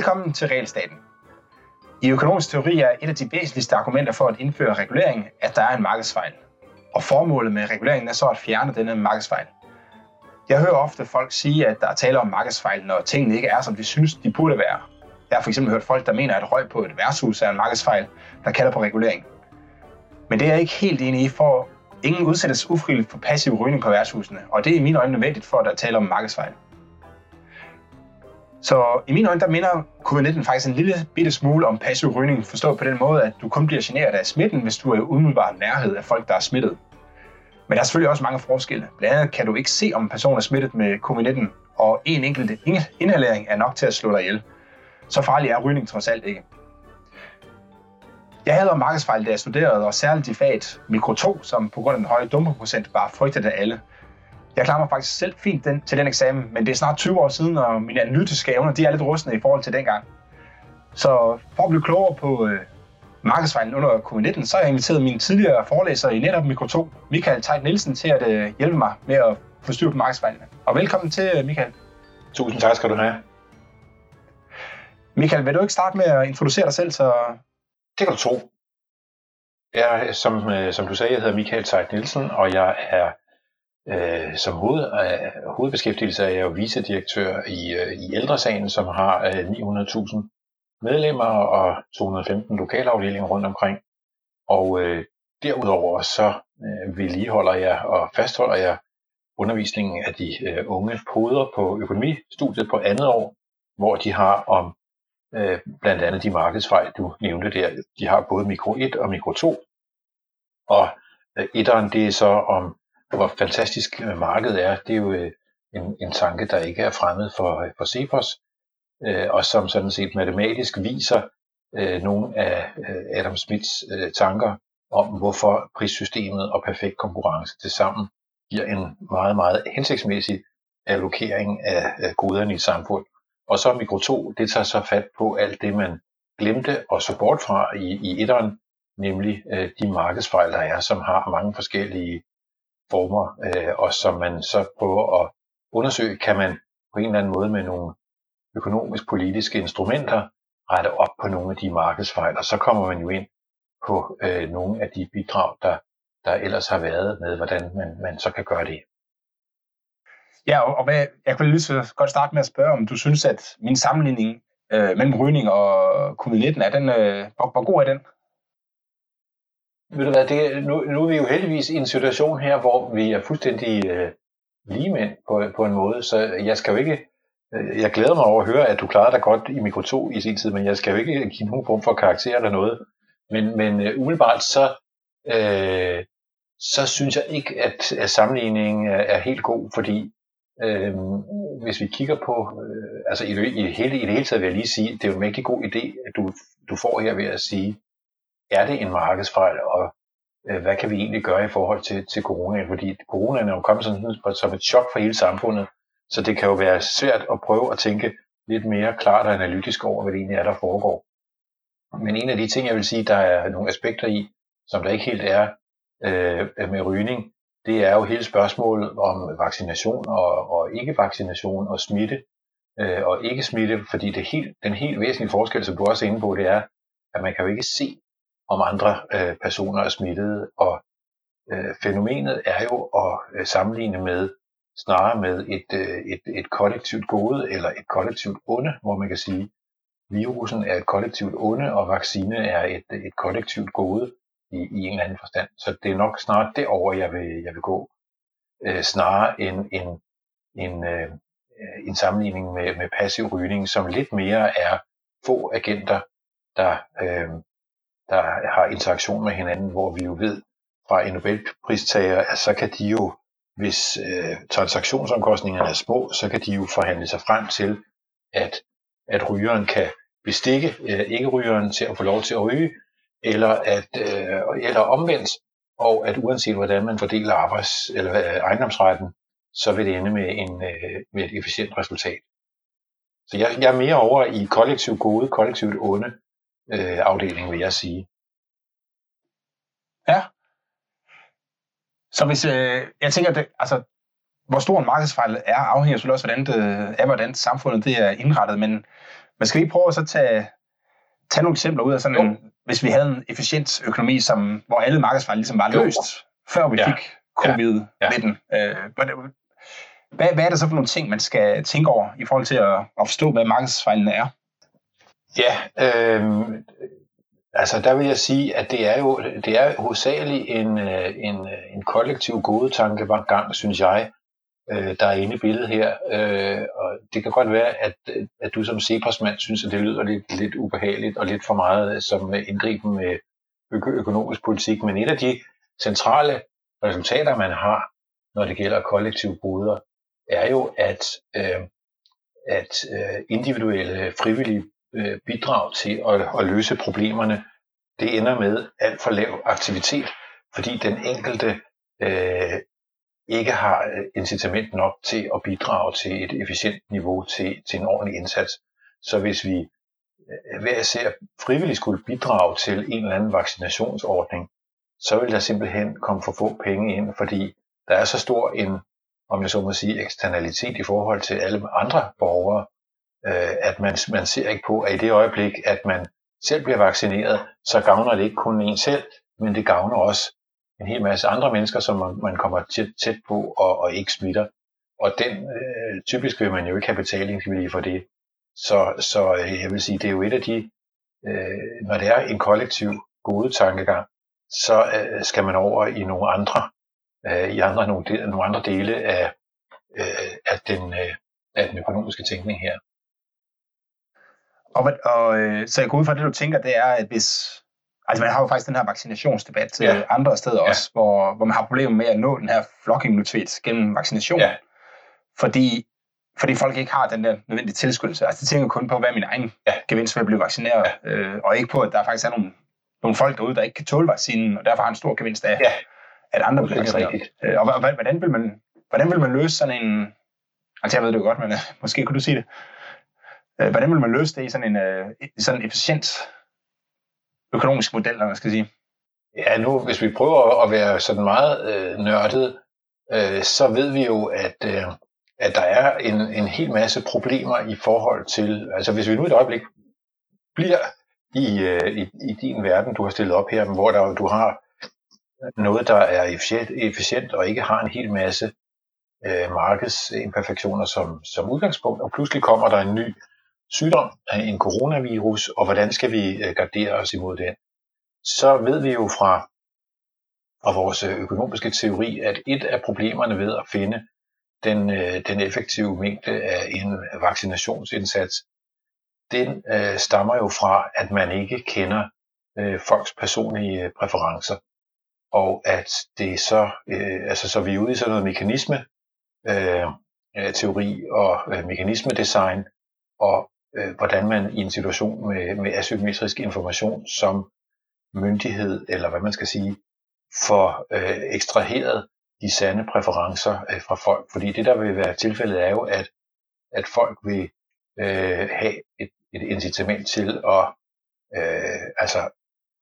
Velkommen til Realstaten. I økonomisk teori er et af de væsentligste argumenter for at indføre regulering, at der er en markedsfejl. Og formålet med reguleringen er så at fjerne denne markedsfejl. Jeg hører ofte folk sige, at der er tale om markedsfejl, når tingene ikke er, som de synes, de burde være. Jeg har fx hørt folk, der mener, at røg på et værtshus er en markedsfejl, der kalder på regulering. Men det er jeg ikke helt enig i, for ingen udsættes ufrivilligt for passiv rygning på værtshusene, og det er i mine øjne nødvendigt for, at der taler om markedsfejl. Så i mine øjne, der minder covid-19 faktisk en lille bitte smule om passiv rygning, forstået på den måde, at du kun bliver generet af smitten, hvis du er i umiddelbar nærhed af folk, der er smittet. Men der er selvfølgelig også mange forskelle. Blandt andet kan du ikke se, om en person er smittet med covid-19, og en enkelt inhalering er nok til at slå dig ihjel. Så farlig er rygning trods alt ikke. Jeg havde markedsfejl, da jeg studerede, og særligt i faget Mikro 2, som på grund af den høje dumpeprocent bare frygtede af alle. Jeg klarer mig faktisk selv fint den, til den eksamen, men det er snart 20 år siden, og mine analytiske evner de er lidt rustne i forhold til dengang. Så for at blive klogere på øh, markedsfejlen under covid-19, så har jeg inviteret mine tidligere forelæsere i netop Mikro 2, Michael Tejt Nielsen, til at øh, hjælpe mig med at få styr på markedsfejlene. Og velkommen til, øh, Michael. Tusind tak skal du have. Michael, vil du ikke starte med at introducere dig selv? Så... Det kan du tro. Jeg, som, øh, som du sagde, jeg hedder Michael Tejt Nielsen, og jeg er Øh, som hoved, øh, hovedbeskæftigelse er jeg jo vicedirektør i, øh, i ældresagen, som har øh, 900.000 medlemmer og 215 lokalafdelinger rundt omkring. Og øh, derudover så øh, vedligeholder jeg og fastholder jeg undervisningen af de øh, unge poder på økonomistudiet på andet år, hvor de har om øh, blandt andet de markedsfejl, du nævnte der. De har både mikro 1 og mikro 2. Og øh, etteren, det er så om hvor fantastisk øh, markedet er, det er jo øh, en, en tanke, der ikke er fremmed for, øh, for Cepos, og som sådan set matematisk viser nogle af Adam Smiths tanker om, hvorfor prissystemet og perfekt konkurrence til sammen giver en meget, meget hensigtsmæssig allokering af goderne i et samfund. Og så mikro 2, det tager så fat på alt det, man glemte og så bort fra i, i etteren, nemlig de markedsfejl, der er, som har mange forskellige former, øh, og som man så prøver at undersøge, kan man på en eller anden måde med nogle økonomisk-politiske instrumenter rette op på nogle af de markedsfejl, og så kommer man jo ind på øh, nogle af de bidrag, der, der ellers har været med, hvordan man, man så kan gøre det. Ja, og, og hvad, jeg kunne lige så godt starte med at spørge, om du synes, at min sammenligning øh, mellem rygning og covid-19, er den, øh, hvor, hvor god er den? Ved du hvad, det, nu, nu er vi jo heldigvis i en situation her, hvor vi er fuldstændig øh, lige mænd på, på en måde, så jeg skal jo ikke, øh, jeg glæder mig over at høre, at du klarede dig godt i Mikro 2 i sin tid, men jeg skal jo ikke give nogen form for karakter eller noget. Men, men øh, umiddelbart så, øh, så synes jeg ikke, at, at sammenligningen er, er helt god, fordi øh, hvis vi kigger på, øh, altså i, i, hele, i det hele taget vil jeg lige sige, det er jo en rigtig god idé, at du, du får her ved at sige, er det en markedsfejl, og øh, hvad kan vi egentlig gøre i forhold til, til corona? Fordi coronaen er jo kommet sådan, som et chok for hele samfundet, så det kan jo være svært at prøve at tænke lidt mere klart og analytisk over, hvad det egentlig er, der foregår. Men en af de ting, jeg vil sige, der er nogle aspekter i, som der ikke helt er øh, med rygning, det er jo hele spørgsmålet om vaccination og, og ikke-vaccination og smitte øh, og ikke smitte, fordi det helt, den helt væsentlige forskel, som du også er inde på, det er, at man kan jo ikke se om andre øh, personer er smittede. Og øh, fænomenet er jo at øh, sammenligne med snarere med et, øh, et, et kollektivt gode eller et kollektivt onde, hvor man kan sige, virusen er et kollektivt onde, og vaccine er et, et kollektivt gode i, i en eller anden forstand. Så det er nok snart derover jeg vil, jeg vil gå, øh, snarere end en, en, øh, en sammenligning med, med passiv rygning, som lidt mere er få agenter, der, øh, der har interaktion med hinanden, hvor vi jo ved fra en Nobelpristager, at så kan de jo, hvis øh, transaktionsomkostningerne er små, så kan de jo forhandle sig frem til, at, at rygeren kan bestikke øh, ikke-rygeren til at få lov til at ryge, eller, at, øh, eller omvendt, og at uanset hvordan man fordeler arbejds- eller øh, ejendomsretten, så vil det ende med, en, øh, med et efficient resultat. Så jeg, jeg er mere over i kollektiv gode, kollektivt onde, øh, afdeling, vil jeg sige. Ja. Så hvis, øh, jeg tænker, det, altså, hvor stor en markedsfejl er, afhænger selvfølgelig også hvordan det, af, hvordan samfundet det er indrettet, men Men skal vi prøve at så tage, tage nogle eksempler ud af sådan en, hvis vi havde en efficient økonomi, som, hvor alle markedsfejl ligesom var løst, jo. før vi fik ja. covid-19. Ja. Øh, hvad, hvad er det så for nogle ting, man skal tænke over i forhold til at, at forstå, hvad markedsfejlene er? Ja, øh, altså der vil jeg sige, at det er jo det er hovedsageligt en, øh, en, øh, en kollektiv gode tankegang, synes jeg, øh, der er inde i billedet her. Øh, og det kan godt være, at, at du som cepos synes, at det lyder lidt, lidt ubehageligt og lidt for meget øh, som indgriben med økonomisk politik, men et af de centrale resultater, man har, når det gælder kollektive goder, er jo, at, øh, at øh, individuelle frivillige øh, bidrag til at, at løse problemerne, det ender med alt for lav aktivitet, fordi den enkelte øh, ikke har øh, incitament nok til at bidrage til et efficient niveau til, til en ordentlig indsats. Så hvis vi øh, hver især frivilligt skulle bidrage til en eller anden vaccinationsordning, så vil der simpelthen komme for få penge ind, fordi der er så stor en, om jeg så må sige, eksternalitet i forhold til alle andre borgere, øh, at man, man ser ikke på, at i det øjeblik, at man selv bliver vaccineret, så gavner det ikke kun en selv, men det gavner også en hel masse andre mennesker, som man, man kommer tæt, tæt på og, og ikke smitter. Og den, øh, typisk vil man jo ikke have betalingsvilje for det. Så, så øh, jeg vil sige, det er jo et af de, øh, når det er en kollektiv gode tankegang, så øh, skal man over i nogle andre, øh, i andre, nogle, de, nogle andre dele af, øh, af, den, øh, af den økonomiske tænkning her. Og, og øh, så jeg går ud fra det, du tænker, det er, at hvis... Altså man har jo faktisk den her vaccinationsdebat ja. andre steder ja. også, hvor, hvor man har problemer med at nå den her flokimmunitet gennem vaccination. Ja. Fordi, fordi folk ikke har den der nødvendige tilskyndelse. Altså de tænker kun på, hvad er min egen ja. gevinst ved at blive vaccineret, ja. øh, og ikke på, at der faktisk er nogle, nogle folk derude, der ikke kan tåle vaccinen, og derfor har en stor gevinst af, ja. at andre bliver vaccineret. Øh, og hvordan vil, man, hvordan vil man løse sådan en... Altså jeg ved det jo godt, men uh, måske kunne du sige det. Øh, hvordan vil man løse det i sådan en, øh, sådan en efficient økonomisk model, eller man skal sige? Ja, nu hvis vi prøver at være sådan meget øh, nørdet, øh, så ved vi jo, at, øh, at der er en, en hel masse problemer i forhold til, altså hvis vi nu et øjeblik bliver i, øh, i, i din verden, du har stillet op her, hvor der, du har noget, der er efficient, efficient og ikke har en hel masse øh, markedsimperfektioner som, som udgangspunkt, og pludselig kommer der en ny sygdom, en coronavirus, og hvordan skal vi øh, gardere os imod den, så ved vi jo fra, fra vores øh, økonomiske teori, at et af problemerne ved at finde den, øh, den effektive mængde af en vaccinationsindsats, den øh, stammer jo fra, at man ikke kender øh, folks personlige præferencer, og at det så, øh, altså så vi er ude i sådan noget mekanisme, øh, teori og øh, mekanismedesign, og øh, hvordan man i en situation med, med asymmetrisk information som myndighed, eller hvad man skal sige, får øh, ekstraheret de sande præferencer øh, fra folk. Fordi det, der vil være tilfældet, er jo, at, at folk vil øh, have et, et incitament til at, øh, altså,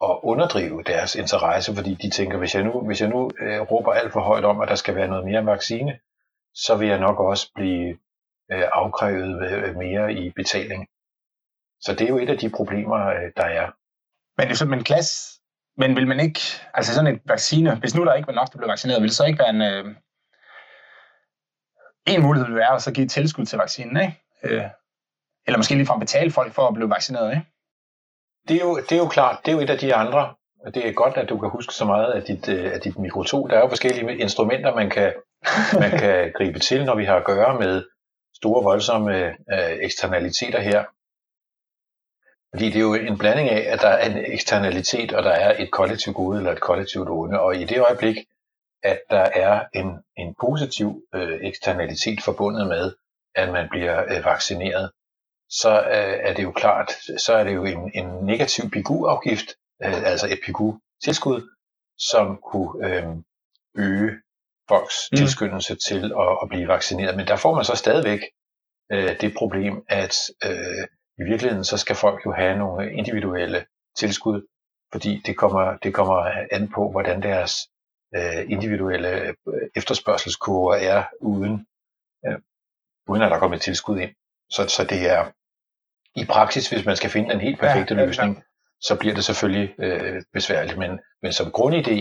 at underdrive deres interesse, fordi de tænker, hvis jeg nu, hvis jeg nu øh, råber alt for højt om, at der skal være noget mere vaccine, så vil jeg nok også blive øh, afkrævet øh, mere i betaling. Så det er jo et af de problemer, øh, der er. Men, så, men klasse, men vil man ikke, altså sådan et vaccine, hvis nu der ikke var nok, der blev vaccineret, vil det så ikke være en, øh, en mulighed vil være at så give tilskud til vaccinen, ikke? Øh, eller måske ligefrem betale folk for at blive vaccineret, ikke? Det er, jo, det er jo klart, det er jo et af de andre, og det er godt, at du kan huske så meget af dit, af dit mikro 2. Der er jo forskellige instrumenter, man kan, man kan gribe til, når vi har at gøre med store, voldsomme øh, eksternaliteter her. Fordi det er jo en blanding af, at der er en eksternalitet, og der er et kollektivt gode eller et kollektivt onde. Og i det øjeblik, at der er en, en positiv øh, eksternalitet forbundet med, at man bliver øh, vaccineret, så øh, er det jo klart, så er det jo en, en negativ PIGU-afgift, øh, altså et PIGU-tilskud, som kunne øh, øge folks mm. tilskyndelse til at, at blive vaccineret. Men der får man så stadigvæk øh, det problem, at øh, i virkeligheden så skal folk jo have nogle individuelle tilskud, fordi det kommer, det kommer an på, hvordan deres øh, individuelle øh, efterspørgselskurver er uden, øh, uden at der kommer et tilskud ind. Så, så det er i praksis, hvis man skal finde den helt perfekte ja, løsning, så bliver det selvfølgelig øh, besværligt. Men, men som grundidé,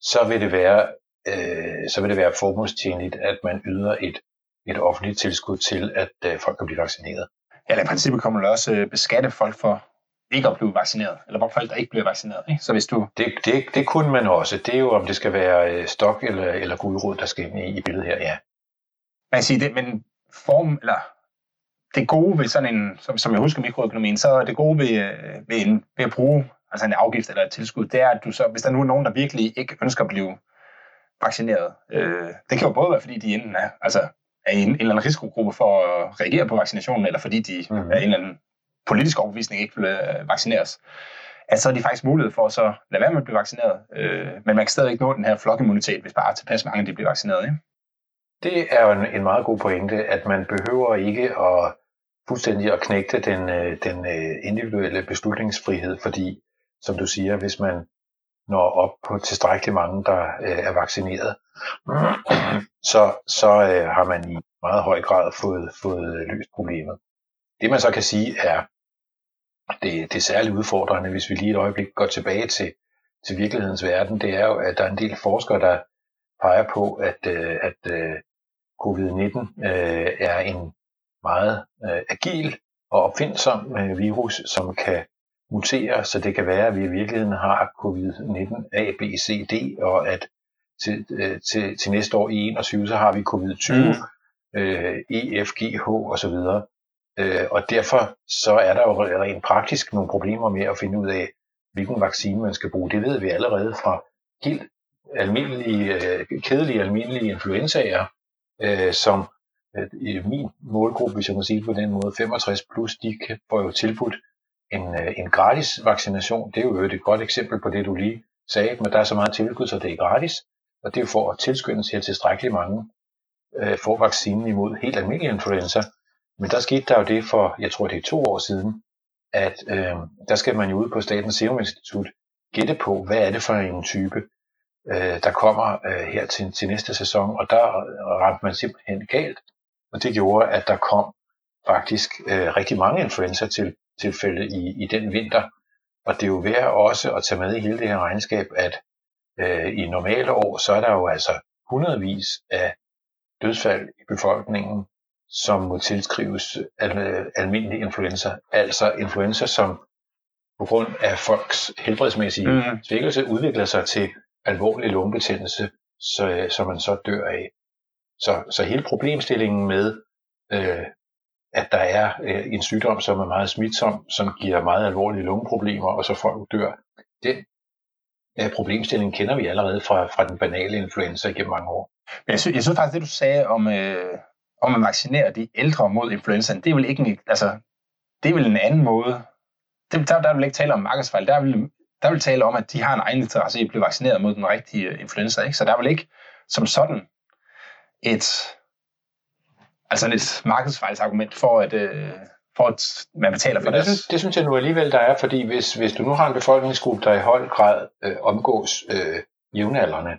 så vil det være, øh, så vil det være formålstjenligt, at man yder et, et offentligt tilskud til, at øh, folk kan blive vaccineret. Ja, i princippet kommer man også øh, beskatte folk for ikke at blive vaccineret, eller hvor folk, der ikke bliver vaccineret. Ikke? Så hvis du... Det, det, det kunne man også. Det er jo, om det skal være øh, stok eller, eller gudrod, der skal ind i, i billedet her, ja. Man siger det, men form, eller det gode ved sådan en, som, som jeg husker mikroøkonomien, så er det gode ved, øh, ved, en, ved at bruge altså en afgift eller et tilskud, det er, at du så, hvis der nu er nogen, der virkelig ikke ønsker at blive vaccineret, øh, det kan jo både være, fordi de enten er, altså, er i en, en eller anden risikogruppe for at reagere på vaccinationen, eller fordi de mm. er en eller anden politisk overbevisning ikke vil øh, vaccineres, at så er de faktisk mulighed for at så lade være med at blive vaccineret. Øh, men man kan stadig ikke nå den her flokimmunitet, hvis bare tilpas mange de bliver vaccineret. Ikke? Det er jo en, en meget god pointe, at man behøver ikke at fuldstændig at knægte den, øh, den øh, individuelle beslutningsfrihed, fordi, som du siger, hvis man når op på tilstrækkeligt mange, der øh, er vaccineret, så, så øh, har man i meget høj grad fået, fået løst problemet. Det man så kan sige er, det, det er særligt udfordrende, hvis vi lige et øjeblik går tilbage til, til virkelighedens verden, det er jo, at der er en del forskere, der peger på, at, øh, at øh, covid-19 er en meget øh, agil og opfindsom øh, virus, som kan mutere, så det kan være, at vi i virkeligheden har covid-19 A, B, C, D, og at til, øh, til, til næste år i 21, så har vi covid-20, mm. øh, E, F, G, H osv. Øh, og derfor så er der jo rent praktisk nogle problemer med at finde ud af, hvilken vaccine man skal bruge. Det ved vi allerede fra helt almindelige, øh, kedelige almindelige influenzaer, øh, som i min målgruppe, hvis jeg må sige på den måde, 65 plus, de får jo tilbudt en, øh, en gratis vaccination. Det er jo et godt eksempel på det, du lige sagde, men der er så meget tilbud, så det er gratis. Og det er for at tilskynde til, at tilstrækkeligt mange øh, får vaccinen imod helt almindelig influenza. Men der skete der jo det for, jeg tror det er to år siden, at øh, der skal man jo ud på Statens Serum Institut gætte på, hvad er det for en type, øh, der kommer øh, her til, til næste sæson. Og der øh, ramte man simpelthen galt. Og det gjorde, at der kom faktisk øh, rigtig mange influenza til tilfælde i, i den vinter. Og det er jo værd også at tage med i hele det her regnskab, at øh, i normale år, så er der jo altså hundredvis af dødsfald i befolkningen, som må tilskrives al- almindelig influenza. Altså influenza, som på grund af folks helbredsmæssige mm. svækkelse udvikler sig til alvorlig lungebetændelse, så, som man så dør af. Så, så hele problemstillingen med, øh, at der er øh, en sygdom, som er meget smitsom, som giver meget alvorlige lungeproblemer, og så folk dør, den øh, problemstilling kender vi allerede fra, fra den banale influenza gennem mange år. Men jeg synes, jeg synes faktisk, det du sagde om, øh, om at vaccinere de ældre mod influenzaen, det er vel ikke en, altså, det er vel en anden måde. Det, der, der er vel ikke tale om markedsfejl. Der er vel, der vil tale om, at de har en egen interesse i at blive vaccineret mod den rigtige øh, influenza. Ikke? Så der er vel ikke som sådan et, altså et markedsfejlsargument for, at, øh, for at man betaler for det. Synes, det synes jeg nu alligevel, der er, fordi hvis, hvis du nu har en befolkningsgruppe, der i høj grad øh, omgås øh, jævnaldrende,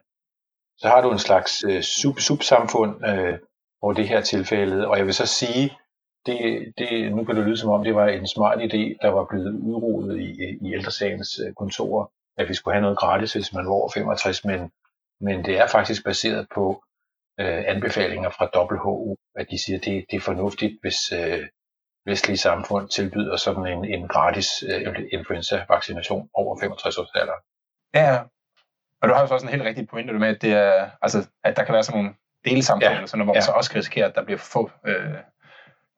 så har du en slags øh, sub, subsamfund øh, over det her tilfælde, og jeg vil så sige, det, det, nu kan det lyde som om, det var en smart idé, der var blevet udrullet i, i ældresagens øh, kontorer, at vi skulle have noget gratis, hvis man var over 65, men, men det er faktisk baseret på øh, anbefalinger fra WHO, at de siger, at det, det er fornuftigt, hvis øh, vestlige samfund tilbyder sådan en, en gratis øh, influenza-vaccination over 65 års alder. Ja, og du har jo så også en helt rigtig pointe med, at, det er, altså, at der kan være sådan nogle delsamfund, ja. sådan, hvor man ja. så også kan risikere, at der bliver for få øh,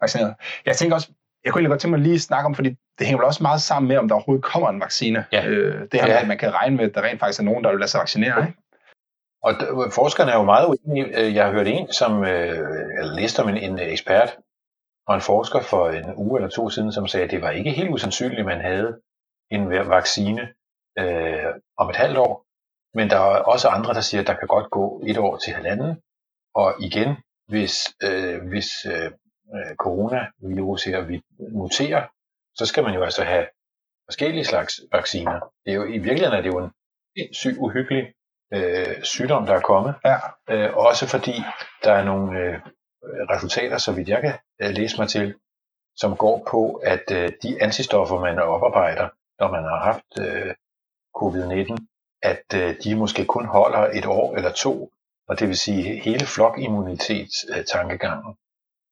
vaccineret. Jeg tænker også, jeg kunne godt tænke mig lige at snakke om, fordi det hænger vel også meget sammen med, om der overhovedet kommer en vaccine. Ja. Øh, det her ja. med, at man kan regne med, at der rent faktisk er nogen, der vil lade sig vaccinere. Ikke? Og forskerne er jo meget uenige. Øh, jeg har hørt en, som øh, jeg læste om en, en ekspert og en forsker for en uge eller to siden, som sagde, at det var ikke helt usandsynligt, at man havde en vaccine øh, om et halvt år. Men der er også andre, der siger, at der kan godt gå et år til halvanden. Og igen, hvis, øh, hvis øh, øh coronavirus her muterer, så skal man jo altså have forskellige slags vacciner. Det er jo, I virkeligheden er det jo en syg uhyggelig øh, sygdom, der er kommet. Ja. Øh, også fordi der er nogle øh, resultater, så vidt jeg kan øh, læse mig til, som går på, at øh, de antistoffer, man oparbejder, når man har haft øh, covid-19, at øh, de måske kun holder et år eller to, og det vil sige hele flokimmunitetstankegangen,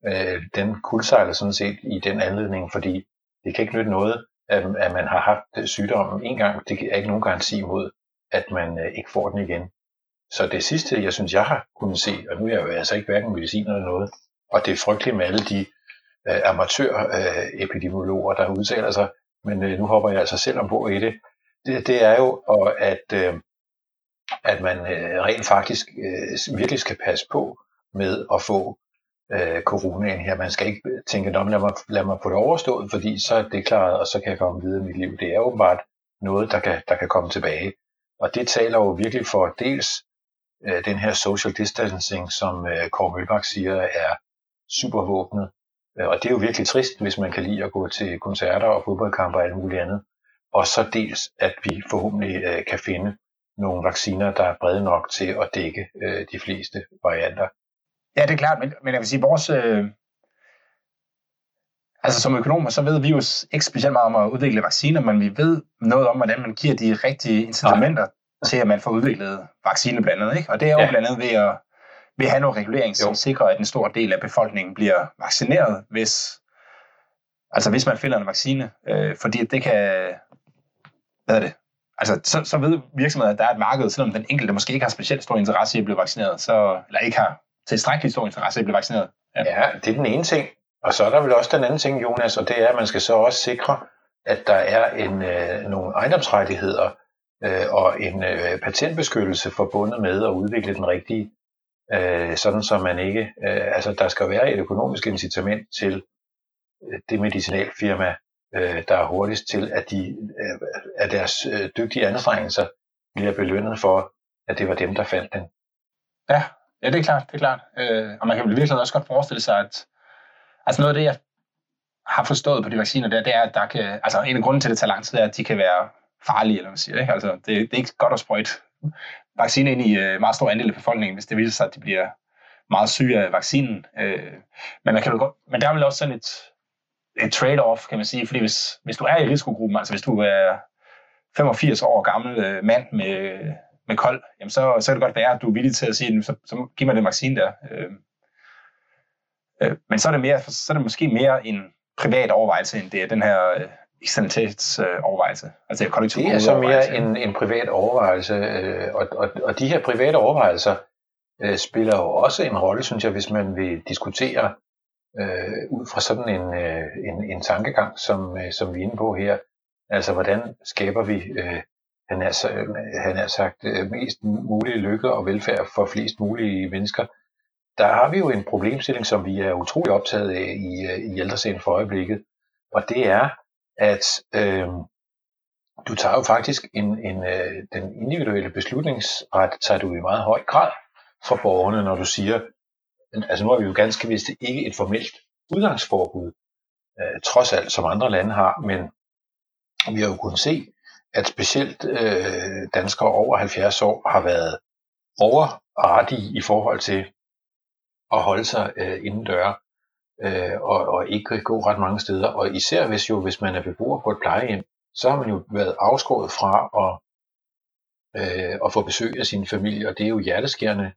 øh, den kuldsejler sådan set i den anledning, fordi det kan ikke nytte noget, at, at man har haft sygdommen en gang. Det er ikke nogen garanti mod, at man øh, ikke får den igen. Så det sidste, jeg synes, jeg har kunnet se, og nu er jeg jo altså ikke hverken medicin eller noget, og det er frygteligt med alle de øh, amatør-epidemiologer, øh, der udtaler sig, men øh, nu hopper jeg altså selv ombord i det, det, det er jo, og at, øh, at man øh, rent faktisk øh, virkelig skal passe på med at få øh, coronaen her. Man skal ikke tænke, lad mig, lad mig få det overstået, fordi så er det klaret, og så kan jeg komme videre i mit liv. Det er åbenbart noget, der kan, der kan komme tilbage. Og det taler jo virkelig for dels øh, den her social distancing, som øh, Kåre Mølbak siger er supervåbnet. Øh, og det er jo virkelig trist, hvis man kan lide at gå til koncerter og fodboldkampe og alt muligt andet. Og så dels, at vi forhåbentlig øh, kan finde nogle vacciner, der er brede nok til at dække øh, de fleste varianter. Ja, det er klart, men, men jeg vil sige, vores... Øh, altså som økonomer, så ved vi jo ikke specielt meget om at udvikle vacciner, men vi ved noget om, hvordan man giver de rigtige incitamenter Nej. til, at man får udviklet vacciner blandt andet. Ikke? Og det er jo ja. blandt andet ved at, ved at have noget regulering, som jo. sikrer, at en stor del af befolkningen bliver vaccineret, hvis, altså hvis man finder en vaccine. Øh, fordi det kan... Hvad er det? altså, så, så ved virksomheder, at der er et marked, selvom den enkelte måske ikke har specielt stor interesse i at blive vaccineret, så, eller ikke har tilstrækkeligt stor interesse i at blive vaccineret. Ja. ja, det er den ene ting. Og så er der vel også den anden ting, Jonas, og det er, at man skal så også sikre, at der er en, øh, nogle ejendomsrettigheder øh, og en øh, patentbeskyttelse forbundet med at udvikle den rigtige, øh, sådan så man ikke, øh, altså der skal være et økonomisk incitament til øh, det medicinalfirma, øh, der er hurtigst til, at, de, øh, at deres øh, dygtige anstrengelser bliver belønnet for, at det var dem, der fandt den. Ja, ja det er klart. Det er klart. Øh, og man kan vel virkelig også godt forestille sig, at altså noget af det, jeg har forstået på de vacciner der, det er, at der kan, altså en af grunden til, at det tager lang tid, er, at de kan være farlige, eller hvad man siger. Ikke? Altså, det, det er ikke godt at sprøjte vacciner ind i øh, meget stor andel af befolkningen, hvis det viser sig, at de bliver meget syge af vaccinen. Øh, men, man kan vel godt, men der er vel også sådan et, et trade-off, kan man sige, fordi hvis, hvis du er i risikogruppen, altså hvis du er 85 år gammel øh, mand med, med kold, jamen så, så kan det godt være, at du er villig til at sige, så, så giv mig den vaccine der. Øh, øh, men så er, det mere, så er det måske mere en privat overvejelse, end det er den her øh, eksternalitetsovervejelse. Altså det er, det er så mere en, en privat overvejelse, øh, og, og, og de her private overvejelser øh, spiller jo også en rolle, synes jeg, hvis man vil diskutere øh, ud fra sådan en, øh, en, en tankegang, som, øh, som vi er inde på her. Altså, hvordan skaber vi, øh, han, er, han er sagt, øh, mest mulig lykke og velfærd for flest mulige mennesker. Der har vi jo en problemstilling, som vi er utrolig optaget af i, øh, i ældresagen for øjeblikket, og det er, at øh, du tager jo faktisk en, en, øh, den individuelle beslutningsret, tager du i meget høj grad for borgerne, når du siger, altså nu har vi jo ganske vist ikke et formelt udgangsforbud, øh, trods alt som andre lande har, men vi har jo kunnet se, at specielt øh, danskere over 70 år har været overartige i forhold til at holde sig øh, inden døre øh, og, og ikke gå ret mange steder. Og især hvis jo hvis man er beboer på et plejehjem, så har man jo været afskåret fra at, øh, at få besøg af sin familie, og det er jo hjerteskærende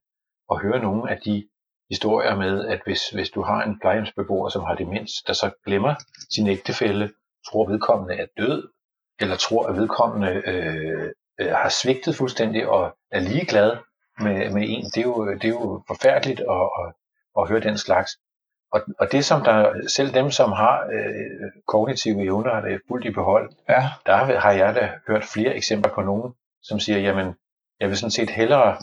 at høre nogle af de historier med, at hvis, hvis du har en plejehjemsbeboer, som har demens, der så glemmer sin ægtefælle, tror vedkommende er død, eller tror, at vedkommende øh, øh, har svigtet fuldstændig og er ligeglad med, med en, det er, jo, det er jo forfærdeligt og, og at høre den slags. Og, og det som der, selv dem som har øh, kognitive evner, har det fuldt i behold, ja. der har jeg da hørt flere eksempler på nogen, som siger, jamen, jeg vil sådan set hellere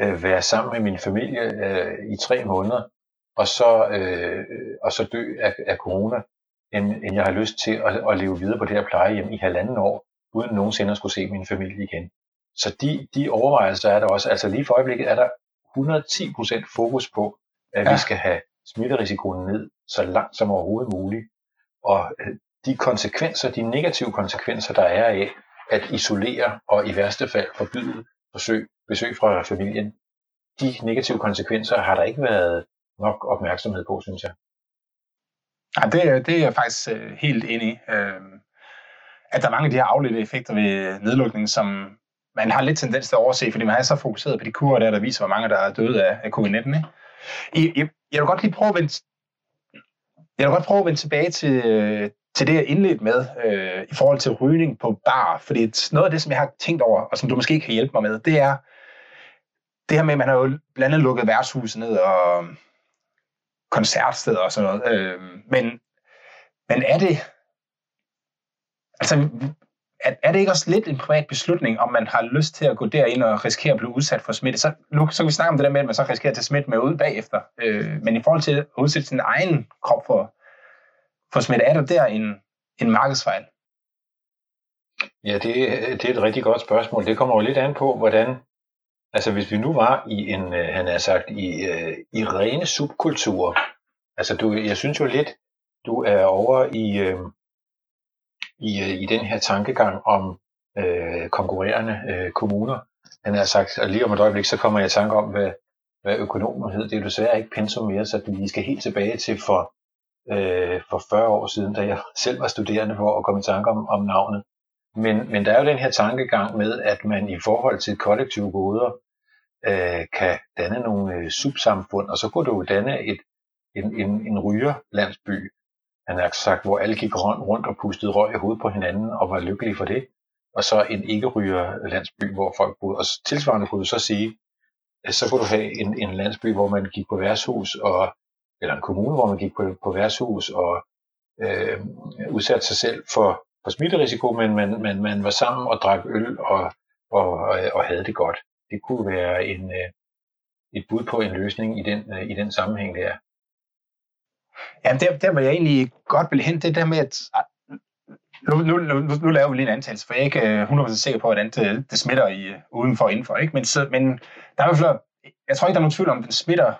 øh, være sammen med min familie øh, i tre måneder, og så, øh, og så dø af, af corona, end, end jeg har lyst til at, at leve videre på det her plejehjem i halvanden år, uden nogensinde at skulle se min familie igen. Så de, de overvejelser er der også, altså lige for øjeblikket er der 110% fokus på, at ja. vi skal have smitterisikoen ned så langt som overhovedet muligt. Og øh, de konsekvenser, de negative konsekvenser, der er af at isolere og i værste fald forbyde besøg, besøg fra familien, de negative konsekvenser har der ikke været nok opmærksomhed på, synes jeg. Ja, det, det er jeg faktisk øh, helt enig i. Øh, at der er mange af de her afledte effekter ved nedlukningen, som man har lidt tendens til at overse, fordi man er så fokuseret på de kurer der, der viser, hvor mange der er døde af, af covid-19. Ikke? Jeg, jeg, jeg vil godt lige prøve at vende, jeg vil godt prøve at vende tilbage til, øh, til det, jeg indledte med øh, i forhold til rygning på bar. Fordi noget af det, som jeg har tænkt over, og som du måske kan hjælpe mig med, det er det her med, at man har jo blandt andet lukket værtshuse ned og øh, koncertsteder og sådan noget. Øh, men, men er det... Altså, er, er det ikke også lidt en privat beslutning, om man har lyst til at gå derind og risikere at blive udsat for smitte? Så, nu, så kan vi snakke om det der med, at man så risikerer at tage smitte med ud bagefter. Øh, men i forhold til at udsætte sin egen krop for, for smitte, er der der en, en markedsfejl? Ja, det, det er et rigtig godt spørgsmål. Det kommer jo lidt an på, hvordan... Altså, hvis vi nu var i en, øh, han har sagt, i, øh, i rene subkulturer. Altså, du, jeg synes jo lidt, du er over i, øh, i, øh, i den her tankegang om øh, konkurrerende øh, kommuner. Han har sagt, at lige om et øjeblik, så kommer jeg i tanke om, hvad, hvad økonomer hed. Det er jo desværre ikke pensum mere, så vi skal helt tilbage til for, øh, for 40 år siden, da jeg selv var studerende for at komme i tanke om, om navnet. Men, men der er jo den her tankegang med, at man i forhold til kollektive goder øh, kan danne nogle øh, subsamfund, og så kunne du jo danne et, en, en, en rygerlandsby, han har sagt, hvor alle gik rundt, rundt og pustede røg i hovedet på hinanden og var lykkelige for det. Og så en ikke-ryger landsby, hvor folk boede. Og tilsvarende kunne du så sige, at så kunne du have en, en landsby, hvor man gik på værtshus, og, eller en kommune, hvor man gik på, på værtshus og øh, udsatte sig selv for, for smitterisiko, men man, man, man var sammen og drak øl og, og, øh, og havde det godt. Det kunne være en, øh, et bud på en løsning i den, øh, i den sammenhæng der. Jamen, der, der var jeg egentlig godt vil hen, det der med, at nu, nu, nu, nu laver vi lige en antagelse, for jeg er ikke øh, 100% sikker på, hvordan det, det smitter i, øh, udenfor og indenfor. Ikke? Men, så, men der er i hvert fald, jeg tror ikke, der er nogen tvivl om, at den smitter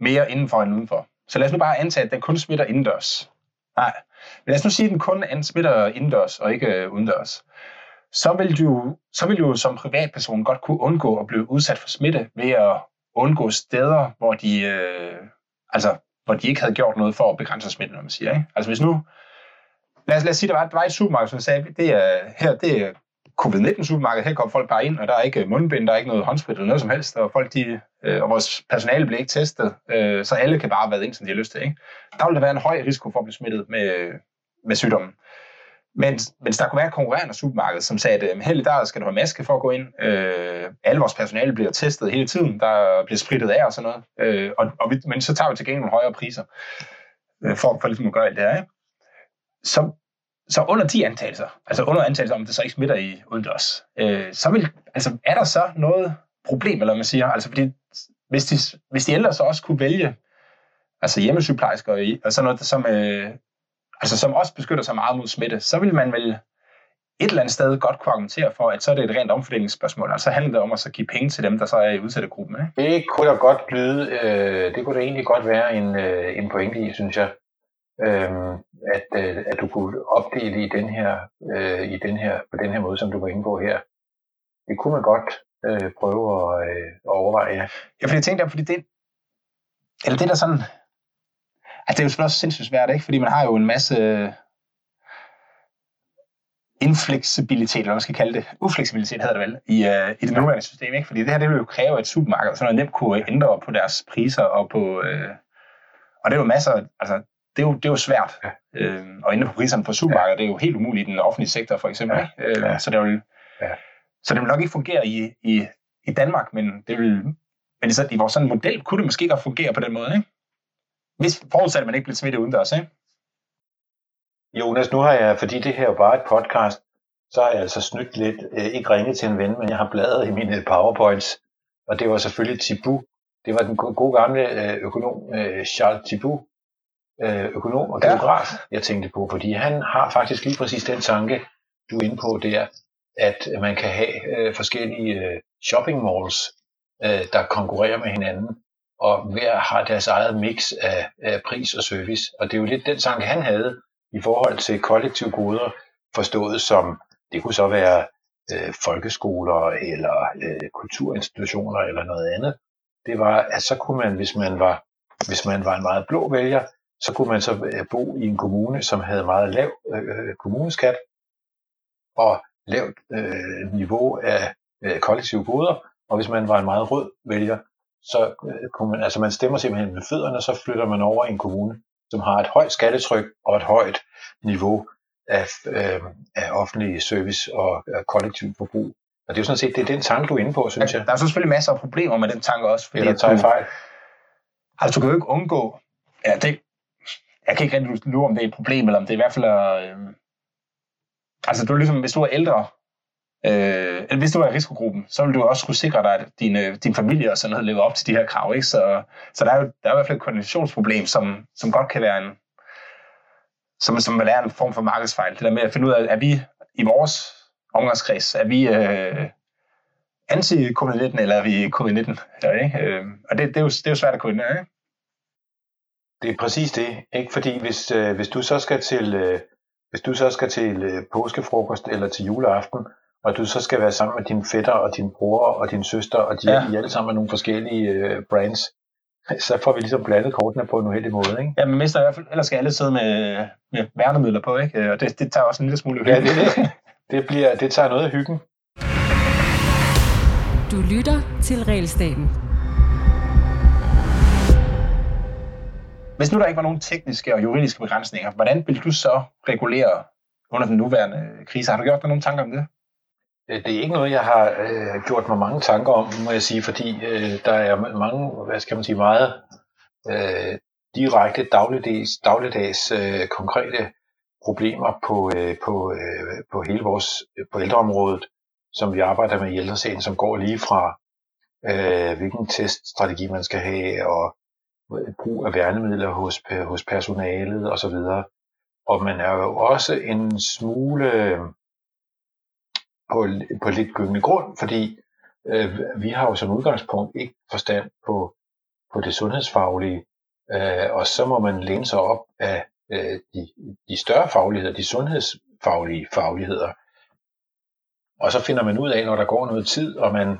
mere indenfor end udenfor. Så lad os nu bare antage, at den kun smitter indendørs. Nej, men lad os nu sige, at den kun smitter indendørs og ikke øh, udendørs. Så vil, du, så vil du som privatperson godt kunne undgå at blive udsat for smitte ved at undgå steder, hvor de, øh, altså hvor de ikke havde gjort noget for at begrænse smitten, når man siger. Ikke? Altså hvis nu, lad os, lad os sige, der var, der var et supermarked, som sagde, det er, her det er covid-19 supermarked, her kommer folk bare ind, og der er ikke mundbind, der er ikke noget håndsprit eller noget som helst, og folk de, øh, og vores personale bliver ikke testet, øh, så alle kan bare være ind, som de har lyst til. Ikke? Der vil der være en høj risiko for at blive smittet med, med sygdommen. Men hvis der kunne være et konkurrerende supermarked, som sagde, at heldig der skal du have maske for at gå ind, øh, alle vores personale bliver testet hele tiden, der bliver spritet af og sådan noget, øh, og, og vi, men så tager vi til gengæld nogle højere priser, øh, for, for ligesom at gøre alt det her. Ikke? Så, så under de antagelser, altså under antagelser om det så ikke smitter i udendørs, øh, så vil, altså er der så noget problem, eller man siger, altså fordi hvis de, hvis de ældre så også kunne vælge altså hjemmesygeplejersker og sådan noget, som, øh, altså som også beskytter sig meget mod smitte, så vil man vel et eller andet sted godt kunne argumentere for, at så er det et rent omfordelingsspørgsmål. Altså handler det om at så give penge til dem, der så er i udsatte gruppen. Ikke? Det kunne da godt lyde, øh, det kunne da egentlig godt være en, øh, en pointe i, synes jeg. Øh, at, øh, at du kunne opdele i den her, øh, i den her, på den her måde, som du var inde på her. Det kunne man godt øh, prøve at, øh, at overveje, ja. Ja, for jeg tænkte, fordi det, eller det der sådan, Altså, det er jo selvfølgelig også sindssygt svært, ikke? Fordi man har jo en masse infleksibilitet, eller hvad man skal kalde det, ufleksibilitet hedder det vel, i, uh, i det nuværende system, ikke? Fordi det her, det vil jo kræve et supermarked, så man nemt kunne ændre på deres priser og på, uh, og det er jo masser, altså, det er jo, det er jo svært ja. uh, at ændre på priserne på supermarkedet, ja. det er jo helt umuligt i den offentlige sektor, for eksempel, ja. ikke? Uh, ja. Så det vil, ja. så det vil nok ikke fungere i, i, i Danmark, men det vil, men i vores sådan model kunne det måske godt fungere på den måde, ikke? Hvis forudsat, at man ikke bliver smittet udendørs, ikke? Jonas, nu har jeg, fordi det her er jo bare et podcast, så har jeg altså snydt lidt, øh, ikke ringet til en ven, men jeg har bladret i mine powerpoints, og det var selvfølgelig Tibu. Det var den gode gamle øh, økonom øh, Charles Tibu, økonom og geograf, ja. jeg tænkte på, fordi han har faktisk lige præcis den tanke, du er inde på der, at man kan have øh, forskellige øh, shopping malls, øh, der konkurrerer med hinanden, og hver har deres eget mix af, af pris og service. Og det er jo lidt den tanke, han havde i forhold til kollektive goder, forstået som, det kunne så være øh, folkeskoler eller øh, kulturinstitutioner eller noget andet. Det var, at så kunne man, hvis man var, hvis man var en meget blå vælger, så kunne man så øh, bo i en kommune, som havde meget lav øh, øh kommuneskat og lavt øh, niveau af øh, kollektive goder, og hvis man var en meget rød vælger, så øh, kunne man, altså man stemmer simpelthen med fødderne, så flytter man over i en kommune, som har et højt skattetryk og et højt niveau af, øh, af offentlig service og af kollektiv forbrug. Og det er jo sådan set, det er den tanke, du er inde på, synes jeg. Der er selvfølgelig masser af problemer med den tanke også. Fordi Eller tager fejl. Altså, du kan jo ikke undgå... Ja, det, jeg kan ikke rigtig lure, om det er et problem, eller om det er i hvert fald... Øh, altså, du er ligesom, hvis du er ældre, Øh, eller hvis du er i risikogruppen, så vil du også skulle sikre dig, at din, øh, din familie og sådan noget lever op til de her krav. Ikke? Så, så der, er jo, der er i hvert fald et koordinationsproblem, som, som godt kan være en, som, som vil være en form for markedsfejl. Det der med at finde ud af, at vi i vores omgangskreds, er vi øh, anti-covid-19, eller er vi covid-19? Ja, ikke? Øh, og det, det, er jo, det er jo svært at koordinere, ikke? Det er præcis det, ikke? Fordi hvis, øh, hvis du så skal til, øh, hvis du så skal til øh, påskefrokost eller til juleaften, og du så skal være sammen med dine fætter og din bror og din søster, og de ja. er alle sammen med nogle forskellige øh, brands, så får vi ligesom blandet kortene på en uheldig måde, ikke? Ja, men mister i hvert fald, ellers skal alle sidde med, med værnemidler på, ikke? Og det, det tager også en lille smule hygge. Ja, det, det, det, bliver, det tager noget af hyggen. Du lytter til Realstaten. Hvis nu der ikke var nogen tekniske og juridiske begrænsninger, hvordan vil du så regulere under den nuværende krise? Har du gjort dig nogle tanker om det? Øh, det er ikke noget, jeg har øh, gjort mig mange tanker om, må jeg sige, fordi øh, der er mange, hvad skal man sige, meget øh, direkte dagligdags, dagligdags øh, konkrete problemer på, øh, på, øh, på hele vores på ældreområdet, som vi arbejder med i ældresagen, som går lige fra øh, hvilken teststrategi man skal have, og øh, brug af værnemidler hos, hos personalet osv. Og man er jo også en smule på, på lidt gyngende grund, fordi øh, vi har jo som udgangspunkt ikke forstand på, på det sundhedsfaglige, øh, og så må man læne sig op af øh, de, de større fagligheder, de sundhedsfaglige fagligheder. Og så finder man ud af, når der går noget tid, og man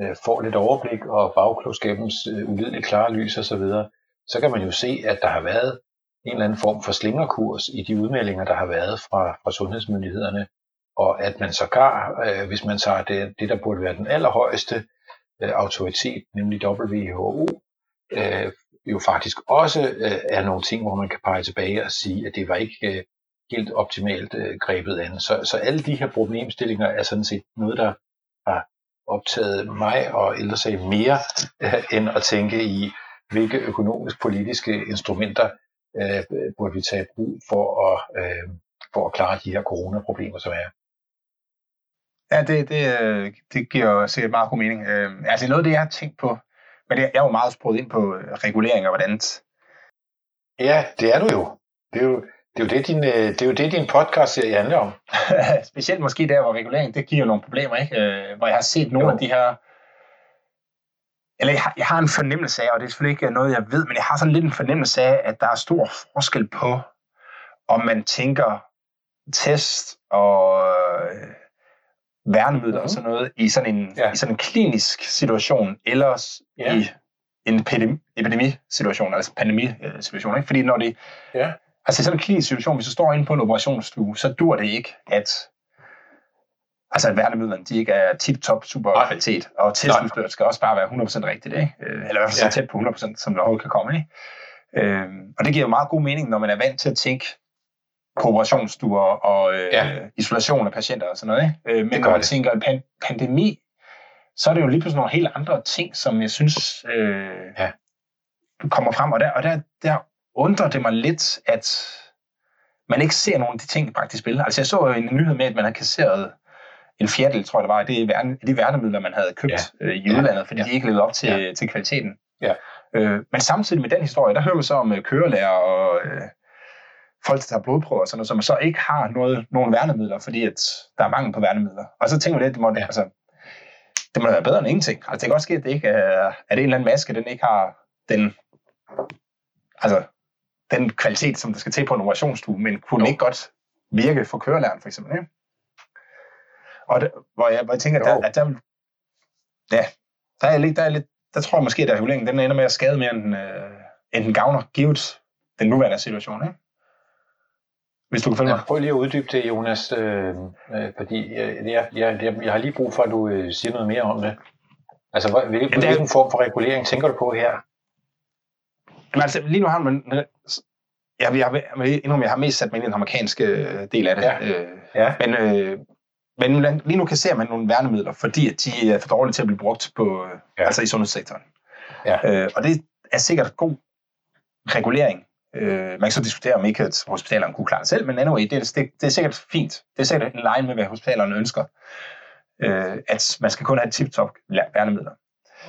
øh, får lidt overblik og bagklodskabens øh, ulideligt klare lys osv., så, så kan man jo se, at der har været en eller anden form for slingerkurs i de udmeldinger, der har været fra, fra sundhedsmyndighederne og at man sågar, øh, hvis man tager det, det, der burde være den allerhøjeste øh, autoritet, nemlig WHO, øh, jo faktisk også øh, er nogle ting, hvor man kan pege tilbage og sige, at det var ikke øh, helt optimalt øh, grebet an. Så, så alle de her problemstillinger er sådan set noget, der har optaget mig og sig mere øh, end at tænke i, hvilke økonomisk-politiske instrumenter øh, burde vi tage i brug for at, øh, for at klare de her coronaproblemer, som er. Ja, det, det, øh, det giver sikkert meget god mening. Øh, altså noget af det, jeg har tænkt på, men det, jeg er jo meget sproget ind på øh, regulering og hvordan... Ja, det er du jo. Det er jo, det er jo det, din, det er jo det, din podcast serie handler om. Specielt måske der, hvor regulering, det giver jo nogle problemer, ikke? Hvor jeg har set nogle jo. af de her... Eller jeg har, jeg har en fornemmelse af, og det er selvfølgelig ikke noget, jeg ved, men jeg har sådan lidt en fornemmelse af, at der er stor forskel på, om man tænker test og værnemidler mm-hmm. og mhm. sådan noget i sådan en, ja. i sådan en klinisk situation, eller ja. i en epidemi, epidemisituation, altså pandemisituation. Ikke? Fordi når det, ja. altså i sådan en klinisk situation, hvis du står inde på en operationsstue, så dur det ikke, at altså at værnemidlerne, de ikke er tip-top super Nej. kvalitet, og testudstyret skal også bare være 100% rigtigt, ikke? Øh, eller i hvert fald så ja. tæt på 100%, som det overhovedet kan komme. Ikke? Øhm, og det giver jo meget god mening, når man er vant til at tænke på operationsstuer og øh, ja. isolation af patienter og sådan noget. Ikke? Øh, men når man tænker en pan- pandemi, så er det jo lige pludselig nogle helt andre ting, som jeg synes øh, ja. kommer frem. Og der, og der, der undrer det mig lidt, at man ikke ser nogle af de ting i praktisk spil. Altså jeg så jo en nyhed med, at man har kasseret en fjerdedel, tror jeg det var, det er de værnemidler, man havde købt ja. øh, i udlandet, fordi ja. de ikke levede op til, ja. til kvaliteten. Ja. Øh, men samtidig med den historie, der hører vi så om øh, kørelærer og øh, folk, der tager blodprøver og sådan noget, som så ikke har noget, nogen værnemidler, fordi at der er mangel på værnemidler. Og så tænker man lidt, det må, ja. altså, det må være bedre end ingenting. Altså, det kan godt ske, at det ikke er, at det en eller anden maske, den ikke har den, altså, den kvalitet, som der skal til på en operationsstue, men kunne jo. ikke godt virke for kørelæreren, for eksempel. Ikke? Og det, hvor, jeg, hvor jeg tænker, at der, at der, ja, der er, lidt, der er lidt, der tror jeg måske, at reguleringen, den ender med at skade mere, end, øh, end den gavner, givet den nuværende situation. Ikke? Hvis du kan følge Ja, mig. prøv lige at uddybe det, Jonas, øh, øh, fordi øh, jeg, jeg, jeg, jeg har lige brug for, at du øh, siger noget mere om det. Altså, hvad, hvil, det er- hvilken form for regulering tænker du på her? Men altså, lige nu har man... Jeg, jeg, jeg, jeg, indrømme, jeg har mest sat mig ind i den amerikanske øh, del af det. Ja. Øh, Ja. Men, øh, men lige nu kasserer man nogle værnemidler, fordi at de er for dårlige til at blive brugt på, ja. Ja. altså i sundhedssektoren. Ja. Øh, og det er sikkert god regulering. Øh, man kan så diskutere, om ikke at hospitalerne kunne klare det selv, men anyway, det, er- det, det er sikkert fint. Det er sikkert en line med, hvad hospitalerne ønsker. Øh, at man skal kun have tip-top værnemidler.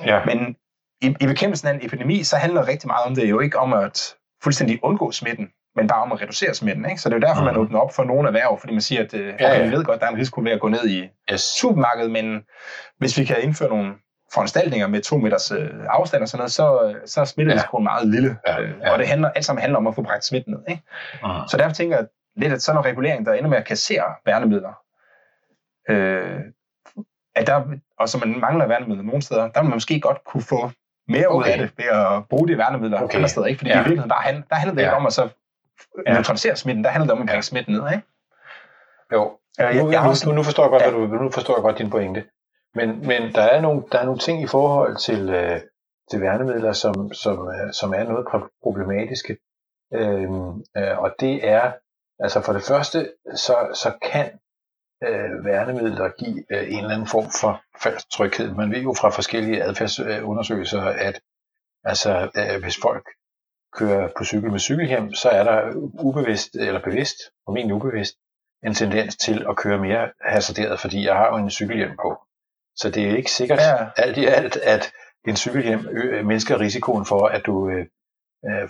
Ja. Men i, i bekæmpelsen af en epidemi, så handler rigtig meget om det jo ikke om at fuldstændig undgå smitten, men bare om at reducere smitten. Ikke? Så det er jo derfor, man Mhm. åbner op for nogle erhverv, fordi man siger, at øh, Ja, okay, ja. vi ved godt, at der er en risiko ved at gå ned i Yes. supermarkedet, men hvis vi kan indføre nogle foranstaltninger med to meters øh, afstand og sådan noget, så, øh, så er smitterisikoen ja. meget lille. Ja, Øh, ja. Og det handler, alt sammen handler om at få bragt smitten ned. Ikke? Mm. Så derfor tænker jeg lidt, at sådan en regulering, der ender med at kassere værnemidler, øh, at der, og så man mangler værnemidler nogle steder, der vil man måske godt kunne få mere okay. ud af det ved at bruge de værnemidler okay. Andre steder. Ikke? Fordi Ja. i virkeligheden, der, handler, der handler det Ja. ikke om at så Ja. neutralisere smitten, der handler det om at bringe Ja. smitten ned. Ikke? Jo, Øh, nu, jeg, jeg nu, nu, forstår jeg godt, Ja. ja. du, nu forstår jeg godt din pointe. Men, men der, er nogle, der er nogle ting i forhold til, øh, til værnemidler, som, som, øh, som er noget problematiske. Øhm, øh, og det er, altså for det første, så, så kan øh, værnemidler give øh, en eller anden form for falsk tryghed. Man ved jo fra forskellige adfærdsundersøgelser, at altså, øh, hvis folk kører på cykel med cykelhjem, så er der ubevidst eller bevidst, formentlig ubevidst, en tendens til at køre mere hasarderet, fordi jeg har jo en cykelhjelm på. Så det er ikke sikkert Ja. alt i alt, at en cykelhjelm ø- mindsker risikoen for, at du øh,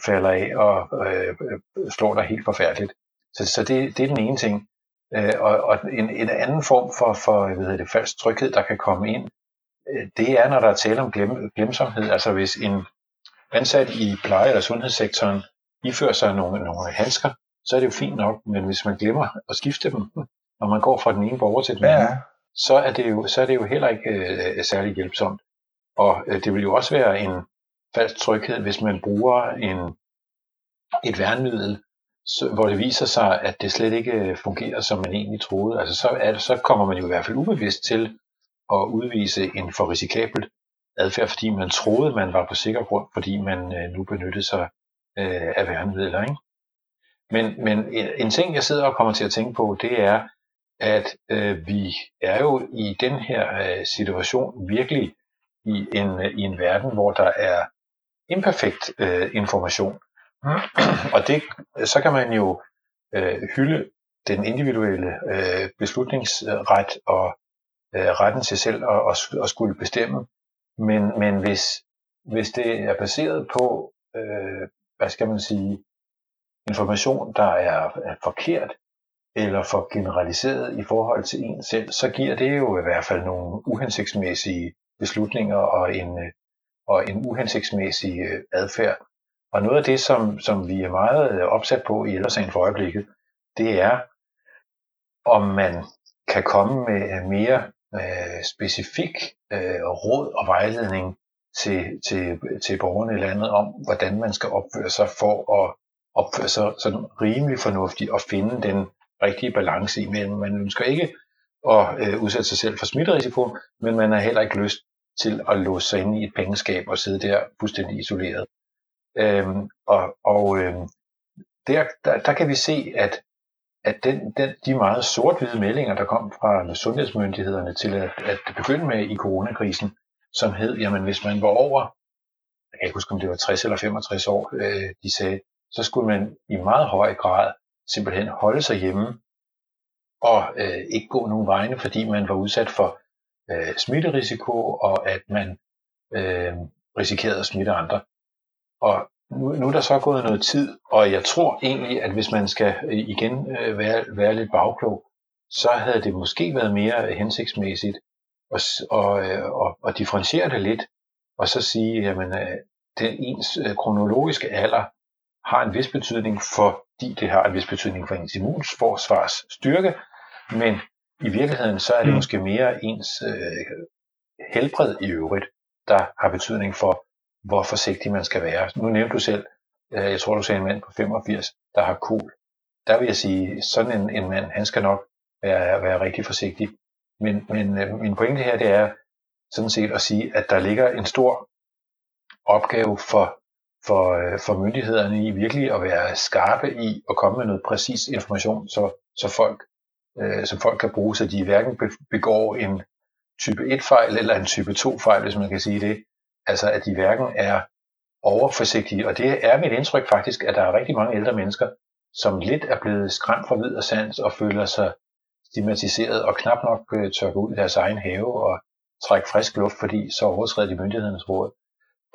falder af og øh, øh, slår dig helt forfærdeligt. Så, så det, det er den ene ting. Øh, og og en, en anden form for, for hvad hedder det, falsk tryghed, der kan komme ind, øh, det er, når der er tale om glem, glemsomhed. Altså hvis en ansat i pleje- eller sundhedssektoren ifører sig nogle, nogle handsker, så er det jo fint nok, men hvis man glemmer at skifte dem, når man går fra den ene borger til den anden, ja, så er det jo, så er det jo heller ikke øh, særlig hjælpsomt. Og øh, det vil jo også være en falsk tryghed, hvis man bruger en, et værnemiddel, så, hvor det viser sig, at det slet ikke øh, fungerer, som man egentlig troede. Altså så, er, det- så kommer man jo i hvert fald ubevidst til at udvise en for risikabel adfærd, fordi man troede, man var på sikker grund, fordi man øh, nu benyttede sig øh, af værnemidler. Ikke? Men, men øh, en ting, jeg sidder og kommer til at tænke på, det er, at øh, vi er jo i den her øh, situation virkelig i en, øh, i en verden, hvor der er imperfekt øh, information. Og det, så kan man jo øh, hylde den individuelle øh, beslutningsret og øh, retten til selv at, at, at skulle bestemme. Men, men hvis, hvis det er baseret på, øh, hvad skal man sige, information, der er, er forkert, eller for generaliseret i forhold til en selv, så giver det jo i hvert fald nogle uhensigtsmæssige beslutninger og en, øh, og en uhensigtsmæssig øh, adfærd. Og noget af det, som, som vi er meget øh, opsat på i ældresagen for øjeblikket, det er, om man kan komme med mere øh, specifik øh, råd og vejledning til, til, til borgerne i landet om, hvordan man skal opføre sig for at opføre sig sådan rimelig fornuftigt og finde den rigtige balance imellem. Man ønsker ikke at øh, udsætte sig selv for smitterisiko, men man har heller ikke lyst til at låse sig inde i et pengeskab og sidde der fuldstændig isoleret. Øhm, og og øhm, der, der, der kan vi se, at, at den, den, de meget sort-hvide meldinger, der kom fra sundhedsmyndighederne til at, at begynde med i coronakrisen, som hed, jamen hvis man var over, jeg kan ikke huske om det var 60 eller 65 år, øh, de sagde, så skulle man i meget høj grad simpelthen holde sig hjemme og øh, ikke gå nogen vegne, fordi man var udsat for øh, smitterisiko, og at man øh, risikerede at smitte andre. Og nu, nu er der så gået noget tid, og jeg tror egentlig, at hvis man skal øh, igen øh, være, være lidt bagklog, så havde det måske været mere hensigtsmæssigt at, og, øh, og, og differentiere det lidt, og så sige, jamen, øh, den ens øh, kronologiske alder har en vis betydning, fordi det har en vis betydning for ens immunforsvars styrke, men i virkeligheden så er det Mm. måske mere ens øh, helbred i øvrigt, der har betydning for, hvor forsigtig man skal være. Nu nævnte du selv øh, jeg tror du sagde en mand på 85, der har kol, der vil jeg sige, sådan en, en mand, han skal nok være, være rigtig forsigtig. Men, men øh, min pointe her, det er sådan set at sige, at der ligger en stor opgave for, for, øh, for myndighederne i virkelig at være skarpe i at komme med noget præcis information, så, så folk, øh, som folk kan bruge, så de hverken begår en type 1-fejl eller en type 2-fejl, hvis man kan sige det. Altså at de hverken er overforsigtige, og det er mit indtryk faktisk, at der er rigtig mange ældre mennesker, som lidt er blevet skræmt fra vid og sans og føler sig stigmatiseret og knap nok øh, tør gå ud i deres egen have og trække frisk luft, fordi så overtræder de myndighedernes råd.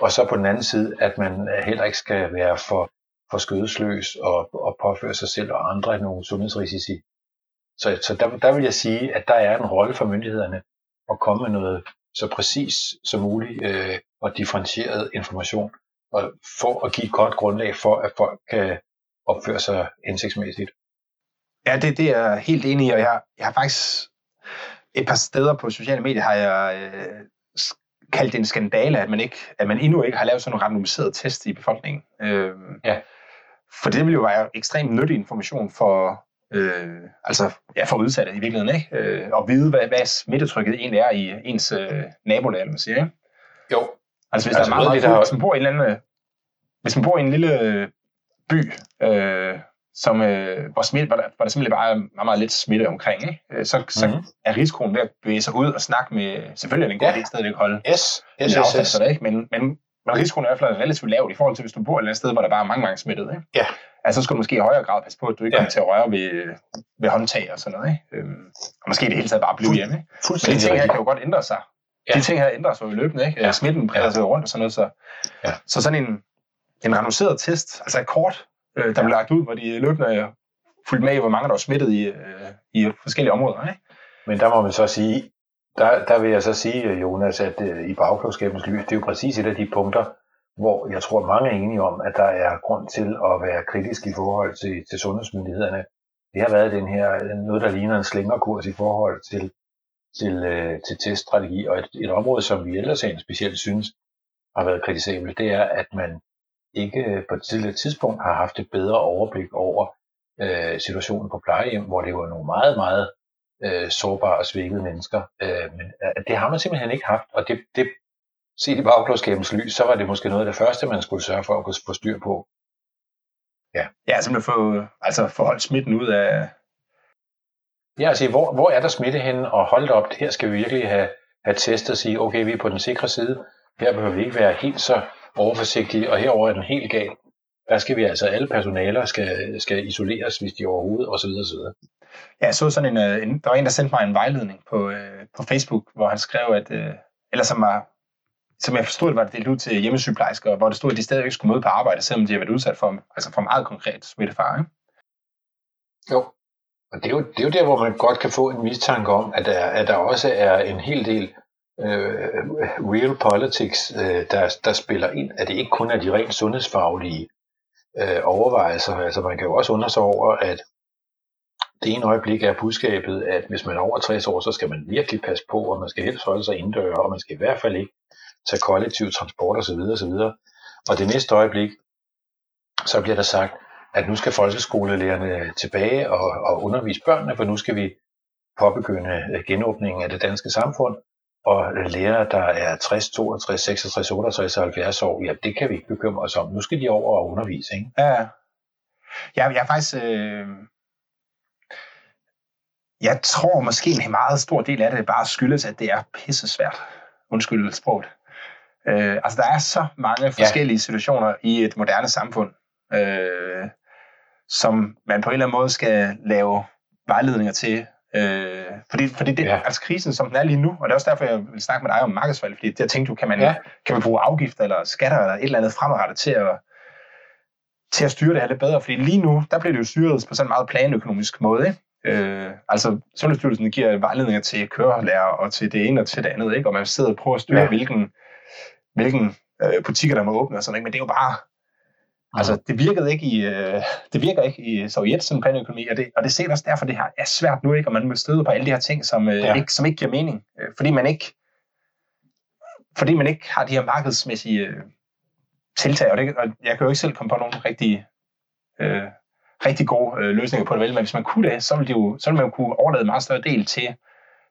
Og så på den anden side, at man øh, heller ikke skal være for, for skødesløs og, og påføre sig selv og andre nogle sundhedsrisici. Så, så der, der vil jeg sige, at der er en rolle for myndighederne at komme med noget så præcis som muligt øh, og differentieret information, og for at give et godt grundlag for, at folk kan opføre sig hensigtsmæssigt. Ja, det, det er jeg helt enig i, og jeg, jeg har faktisk et par steder på sociale medier har jeg øh, kaldt det en skandale, at man, ikke, at man endnu ikke har lavet sådan en randomiseret test i befolkningen. Øh, ja. For det vil jo være ekstremt nyttig information for, øh, altså, ja, for udsatte i virkeligheden, ikke? Øh, og vide, hvad, hvad smittetrykket egentlig er i ens øh, nabolag, man siger, ikke? Jo. Altså, hvis altså, der er meget, meget der... hvis man bor i en eller anden, hvis man bor i en lille by, øh, som, øh, hvor, smitte, hvor, der, hvor der simpelthen bare er meget, meget lidt smitte omkring, ikke? Øh, så, så mm-hmm. er risikoen ved at bevæge sig ud og snakke med, selvfølgelig er det en god ja. idé stadigvæk holde yes. Yes, yes, yes. Det, ikke? Men, men, men risikoen er i hvert fald relativt lavt i forhold til, hvis du bor et eller andet sted, hvor der bare er mange, mange smittede. Ikke? Ja. Altså, så skal du måske i højere grad passe på, at du ikke ja. kommer til at røre ved, ved håndtag og sådan noget. Ikke? Øhm, og måske det hele taget bare blive hjemme. Ikke? Men de ting her kan jo godt ændre sig. Ja. De ting her ændrer sig jo løbende. Ikke? Ja. Smitten breder sig rundt og sådan noget. Så, ja. så sådan en, en randomiseret test, altså et kort, øh, der ja. blev lagt ud, hvor de løbende fulgte med i, hvor mange der var smittet i, øh, i forskellige områder. Ikke? Men der må man så sige, der, der vil jeg så sige, øh, Jonas, at øh, i bagklodskabens lys, det er jo præcis et af de punkter, hvor jeg tror, mange er enige om, at der er grund til at være kritisk i forhold til, til sundhedsmyndighederne. Det har været den her, øh, noget der ligner en slingerkurs i forhold til, til, øh, til teststrategi, og et, et område, som vi ellers specielt synes har været kritisabelt, det er, at man ikke på et tidligere tidspunkt har haft et bedre overblik over, øh, situationen på plejehjem, hvor det var nogle meget, meget øh, sårbare og svækkede mennesker. Øh, men øh, det har man simpelthen ikke haft, og det, det set i bagklodskabens lys, så var det måske noget af det første, man skulle sørge for at kunne få styr på. Ja, ja simpelthen få, altså få holdt smitten ud af... Ja, altså hvor, hvor er der smitte henne, og hold op, her skal vi virkelig have, have testet og sige, okay, vi er på den sikre side, her behøver vi ikke være helt så overforsigtige, og herover er den helt gal der skal vi altså, alle personaler skal, skal isoleres, hvis de overhovedet, og så videre, så videre. Ja, jeg så sådan en, øh, en, der var en, der sendte mig en vejledning på, øh, på Facebook, hvor han skrev, at, øh, eller som var, som jeg forstod, var det delt ud til hjemmesygeplejersker, hvor det stod, at de stadig ikke skulle møde på arbejde, selvom de har været udsat for, altså for meget konkret smittefare. Ikke? Jo, og det er, jo, det er jo der, hvor man godt kan få en mistanke om, at der, at der også er en hel del øh, real politics, øh, der, der spiller ind, at det ikke kun er de rent sundhedsfaglige øh, overvejelser. Altså man kan jo også undre sig over, at det ene øjeblik er budskabet, at hvis man er over 60 år, så skal man virkelig passe på, og man skal helst holde sig indendør, og man skal i hvert fald ikke tage kollektiv transport osv. osv. Og det næste øjeblik, så bliver der sagt, at nu skal folkeskolelærerne tilbage og, og undervise børnene, for nu skal vi påbegynde øh, genåbningen af det danske samfund og lærere, der er 60, 62, 66, 68, 70 år, ja, det kan vi ikke bekymre os om. Nu skal de over og undervise, ikke? Ja, jeg, jeg er faktisk... Øh... Jeg tror måske en meget stor del af det bare skyldes, at det er pisse svært. Undskyld sproget. Øh, altså, der er så mange forskellige ja. situationer i et moderne samfund, øh, som man på en eller anden måde skal lave vejledninger til, Øh, fordi, fordi det, ja. altså krisen, som den er lige nu, og det er også derfor, jeg vil snakke med dig om markedsvalg, fordi jeg tænkte jo, kan man, ja. kan man bruge afgifter eller skatter eller et eller andet fremadrettet til at, til at styre det her lidt bedre, fordi lige nu, der bliver det jo styret på sådan en meget planøkonomisk måde, ikke? Øh, altså, Sundhedsstyrelsen giver vejledninger til kørelærer og til det ene og til det andet, ikke? og man sidder og prøver at styre, ja. hvilken, hvilken øh, butikker, der må åbne og sådan noget, men det er jo bare, Altså, det virkede ikke i, øh, det virker ikke i Sovjet, sådan planøkonomi, og det, og det ser også derfor, det her er svært nu, ikke? og man må støde på alle de her ting, som, øh, ja. ikke, som ikke giver mening, øh, fordi man ikke fordi man ikke har de her markedsmæssige øh, tiltag, og, det, og jeg kan jo ikke selv komme på nogle rigtig, øh, rigtig gode øh, løsninger på det, vel? men hvis man kunne det, så ville, de jo, så ville man jo kunne overlade en meget større del til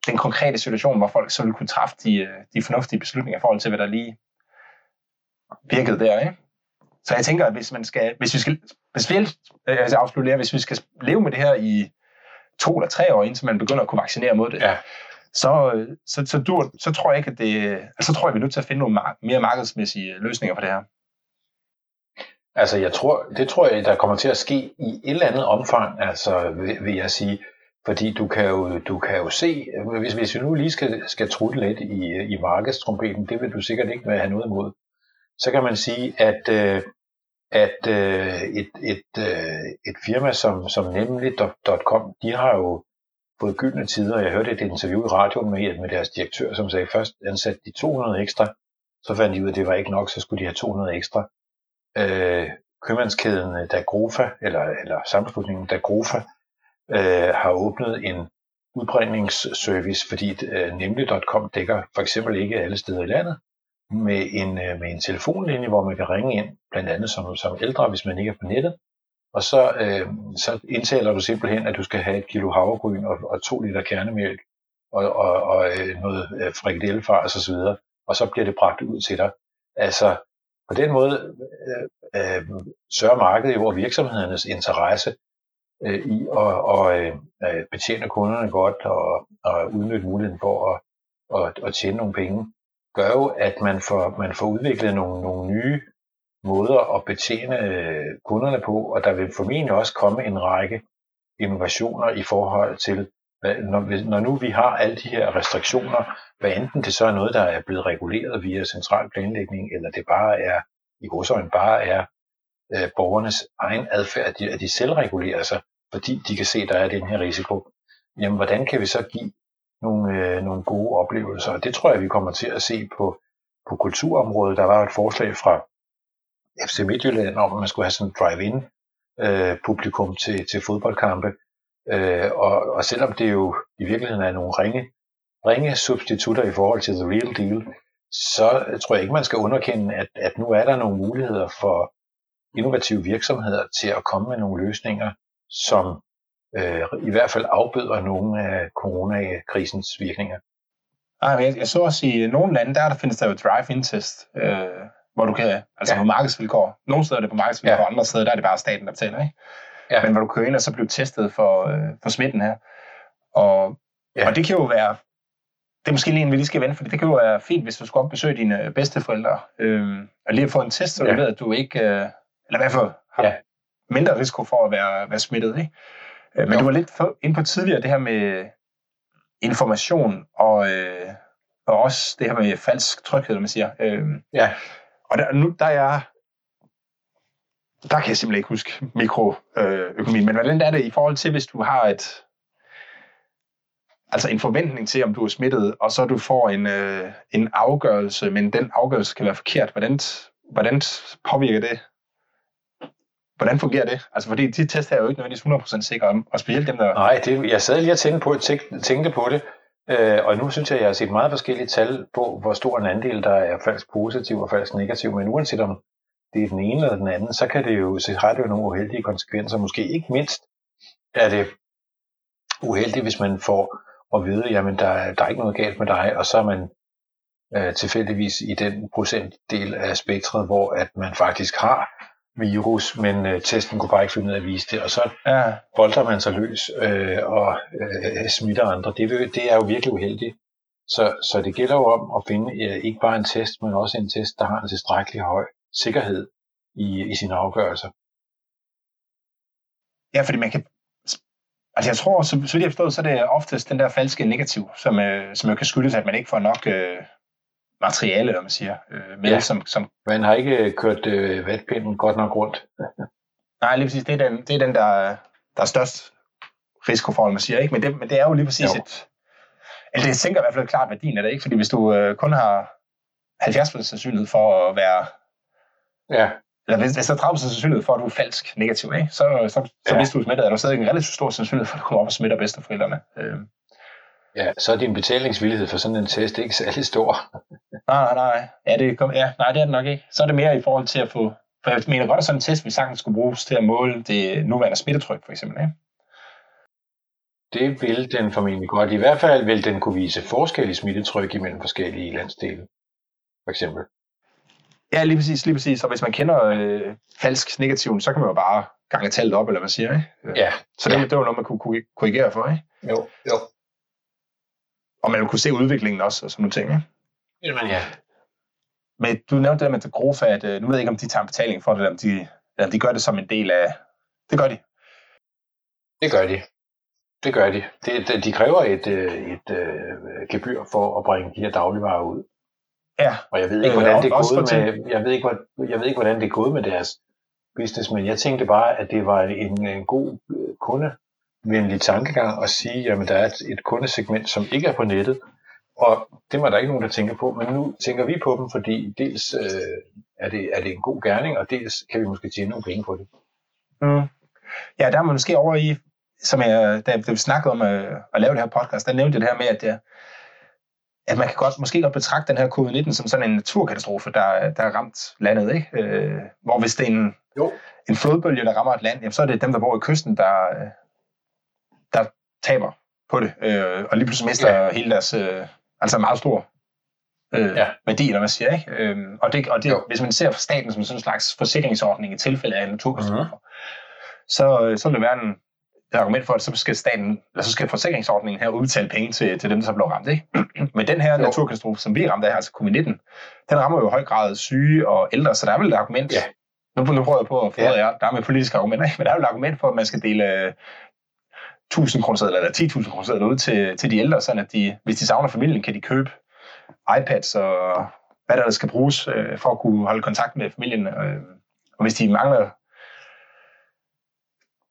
den konkrete situation, hvor folk så ville kunne træffe de, øh, de fornuftige beslutninger i forhold til, hvad der lige virkede der. Ikke? Så jeg tænker, at hvis, man skal, hvis vi skal, hvis vi, altså afslutte, hvis vi skal leve med det her i to eller tre år, indtil man begynder at kunne vaccinere mod det, Ja. så, øh, så, så, dur, så tror jeg ikke, at det, altså, så tror jeg, vi er nødt til at finde nogle mere markedsmæssige løsninger på det her. Altså, jeg tror, det tror jeg, der kommer til at ske i et eller andet omfang, altså, vil, vil jeg sige. Fordi du kan jo, du kan jo se, hvis, hvis vi nu lige skal, skal trutte lidt i, i markedstrompeten, det vil du sikkert ikke have noget imod, så kan man sige, at, øh, at øh, et, et, øh, et firma som, som nemlig.com, de har jo fået gyldne tider. Jeg hørte et interview i radioen med, med deres direktør, som sagde, først ansatte de 200 ekstra, så fandt de ud af, at det var ikke nok, så skulle de have 200 ekstra. Øh, købmandskæden øh, Dagrofa, eller, eller sammenslutningen Dagrofa, øh, har åbnet en udbringningsservice, fordi øh, nemlig.com dækker for eksempel ikke alle steder i landet, med en, øh, med en telefonlinje, hvor man kan ringe ind, blandt andet som, som ældre, hvis man ikke er på nettet, og så, øh, så indtaler du simpelthen, at du skal have et kilo havregryn og, og to liter kernemælk og, og, og øh, noget øh, frikadellefars og så videre, og så bliver det bragt ud til dig. Altså, på den måde øh, øh, sørger markedet jo hvor virksomhedernes interesse øh, i at og, øh, øh, betjene kunderne godt og, og udnytte muligheden for at, at, at tjene nogle penge, gør jo, at man får, man får udviklet nogle, nogle nye måder at betjene øh, kunderne på, og der vil formentlig også komme en række innovationer i forhold til, når, når nu vi har alle de her restriktioner, hvad enten det så er noget, der er blevet reguleret via central planlægning, eller det bare er, i godsøjne bare er øh, borgernes egen adfærd, at de, at de selv regulerer sig, fordi de kan se, at der er den her risiko. Jamen, hvordan kan vi så give nogle, øh, nogle gode oplevelser? Og det tror jeg, vi kommer til at se på, på kulturområdet. Der var et forslag fra FC Midtjylland om, at man skulle have sådan en drive-in øh, publikum til, til fodboldkampe. Øh, og, og selvom det jo i virkeligheden er nogle ringe, ringe substitutter i forhold til the real deal, så tror jeg ikke, man skal underkende, at, at nu er der nogle muligheder for innovative virksomheder til at komme med nogle løsninger, som øh, i hvert fald afbøder nogle af coronakrisens virkninger. Ej, jeg, jeg så også i nogle lande, der, der findes der jo drive-in test, øh, hvor du kan, altså ja. på markedsvilkår. Nogle steder er det på markedsvilkår, ja. andre steder der er det bare staten, der betaler, ikke? Ja. Men hvor du kører ind og så bliver testet for, øh, for smitten her. Og, ja. og det kan jo være, det er måske lige en, vi lige skal vende, for det kan jo være fint, hvis du skal op besøge dine bedsteforældre, øh, og lige at få en test, så du ja. ved, at du ikke, øh, eller i hvert fald har ja. mindre risiko for at være, være smittet, ikke? Men jo. du var lidt ind på tidligere det her med information og, øh, og også det her med falsk tryghed, man siger. Øh, ja. Og der, nu, der er der kan jeg simpelthen ikke huske mikroøkonomien, men hvordan er det i forhold til, hvis du har et, altså en forventning til, om du er smittet, og så du får en, øh, en afgørelse, men den afgørelse kan være forkert. Hvordan, hvordan påvirker det? Hvordan fungerer det? Altså, fordi de test er jo ikke nødvendigvis 100% sikre, og specielt dem, der... Nej, det, jeg sad lige og tænkte på, tænkte på det, øh, og nu synes jeg, at jeg har set meget forskellige tal på, hvor stor en andel, der er falsk positiv og falsk negativ, men uanset om det er den ene eller den anden, så kan det jo, så har det jo nogle uheldige konsekvenser. Måske ikke mindst er det uheldigt, hvis man får at vide, jamen der, der er ikke noget galt med dig, og så er man øh, tilfældigvis i den procentdel af spektret, hvor at man faktisk har virus, men øh, testen kunne bare ikke finde ud af at vise det, og så ja. bolder man sig løs øh, og øh, smitter andre. Det, det er jo virkelig uheldigt. Så, så det gælder jo om at finde øh, ikke bare en test, men også en test, der har en tilstrækkelig høj sikkerhed i, i sine afgørelser. Ja, fordi man kan... Altså jeg tror, så, så vidt jeg forstået, så er det oftest den der falske negativ, som, øh, som jo kan skyldes, at man ikke får nok øh, materiale, når man siger, øh, med. Ja. Som, som... Man har ikke kørt øh, vatpinden godt nok rundt. Nej, lige præcis. Det er den, det er den der, der er størst risiko for, man siger. Ikke? Men, det, men det er jo lige præcis jo. et... Eller det sænker i hvert fald klart værdien af det, ikke? Fordi hvis du øh, kun har 70% sandsynlighed for at være Ja. Eller hvis, hvis der er 30% sandsynlighed for, at du er falsk negativ, ikke? så, så, så ja. hvis du er smittet, er der stadig en relativt stor sandsynlighed for, at du kommer op og smitter bedsteforældrene. Øh. Ja, så er din betalingsvillighed for sådan en test ikke særlig stor. Nej, nej, nej. Ja, det, kom, ja, nej, det er det nok ikke. Så er det mere i forhold til at få... For jeg mener godt, at sådan en test vi sagtens skulle bruges til at måle det nuværende smittetryk, for eksempel. Ikke? Det vil den formentlig godt. I hvert fald vil den kunne vise forskel i smittetryk imellem forskellige landsdele. For eksempel. Ja, lige præcis, lige præcis. Og hvis man kender øh, falsk negativ, så kan man jo bare gange tallet op, eller hvad siger, ikke? Ja. Så det, ja. det var noget, man kunne korrigere for, ikke? Jo, jo. Og man kunne se udviklingen også, og sådan nogle ting, ikke? Jamen ja. Men du nævnte det med det Grofa, at øh, nu ved jeg ikke, om de tager betaling for det, eller om de, eller om de gør det som en del af... Det gør de. Det gør de. Det gør de. Det, de, de kræver et, øh, et, et gebyr for at bringe de her dagligvarer ud. Ja. Og jeg ved ikke, hvordan det er gået med, jeg ved ikke, jeg ved ikke, hvordan det er gået med deres business, men jeg tænkte bare, at det var en, en god kundevenlig tankegang at sige, jamen der er et, et kundesegment, som ikke er på nettet, og det var der ikke nogen, der tænker på, men nu tænker vi på dem, fordi dels øh, er, det, er det en god gerning, og dels kan vi måske tjene nogle penge på det. Mm. Ja, der er man måske over i, som jeg, da, vi snakkede om at, øh, at lave det her podcast, der nævnte jeg det her med, at, det, at man kan godt, måske godt betragte den her covid-19 som sådan en naturkatastrofe, der, der er ramt landet. Ikke? Øh, hvor hvis det er en, jo. en flodbølge, der rammer et land, jamen, så er det dem, der bor i kysten, der, der taber på det, øh, og lige pludselig mister ja. hele deres, øh, altså meget stor øh, ja. værdi, eller hvad siger ikke? Øh, og det, og det, hvis man ser staten som sådan en slags forsikringsordning i tilfælde af naturkatastrofer, mm-hmm. så, så vil det være en, et argument for, at så skal staten, eller så skal forsikringsordningen her udbetale penge til, til dem, der så blev ramt. Ikke? Men den her jo. naturkatastrofe, som vi er ramt af, altså covid-19, den rammer jo i høj grad syge og ældre, så der er vel et argument, ja. nu, nu prøver jeg på at få ja. der er med politiske argumenter, ikke? men der er vel et argument for, at man skal dele 1000 kroner eller 10.000 kroner ud til, til de ældre, sådan at de, hvis de savner familien, kan de købe iPads og hvad der, der skal bruges øh, for at kunne holde kontakt med familien. Øh, og hvis de mangler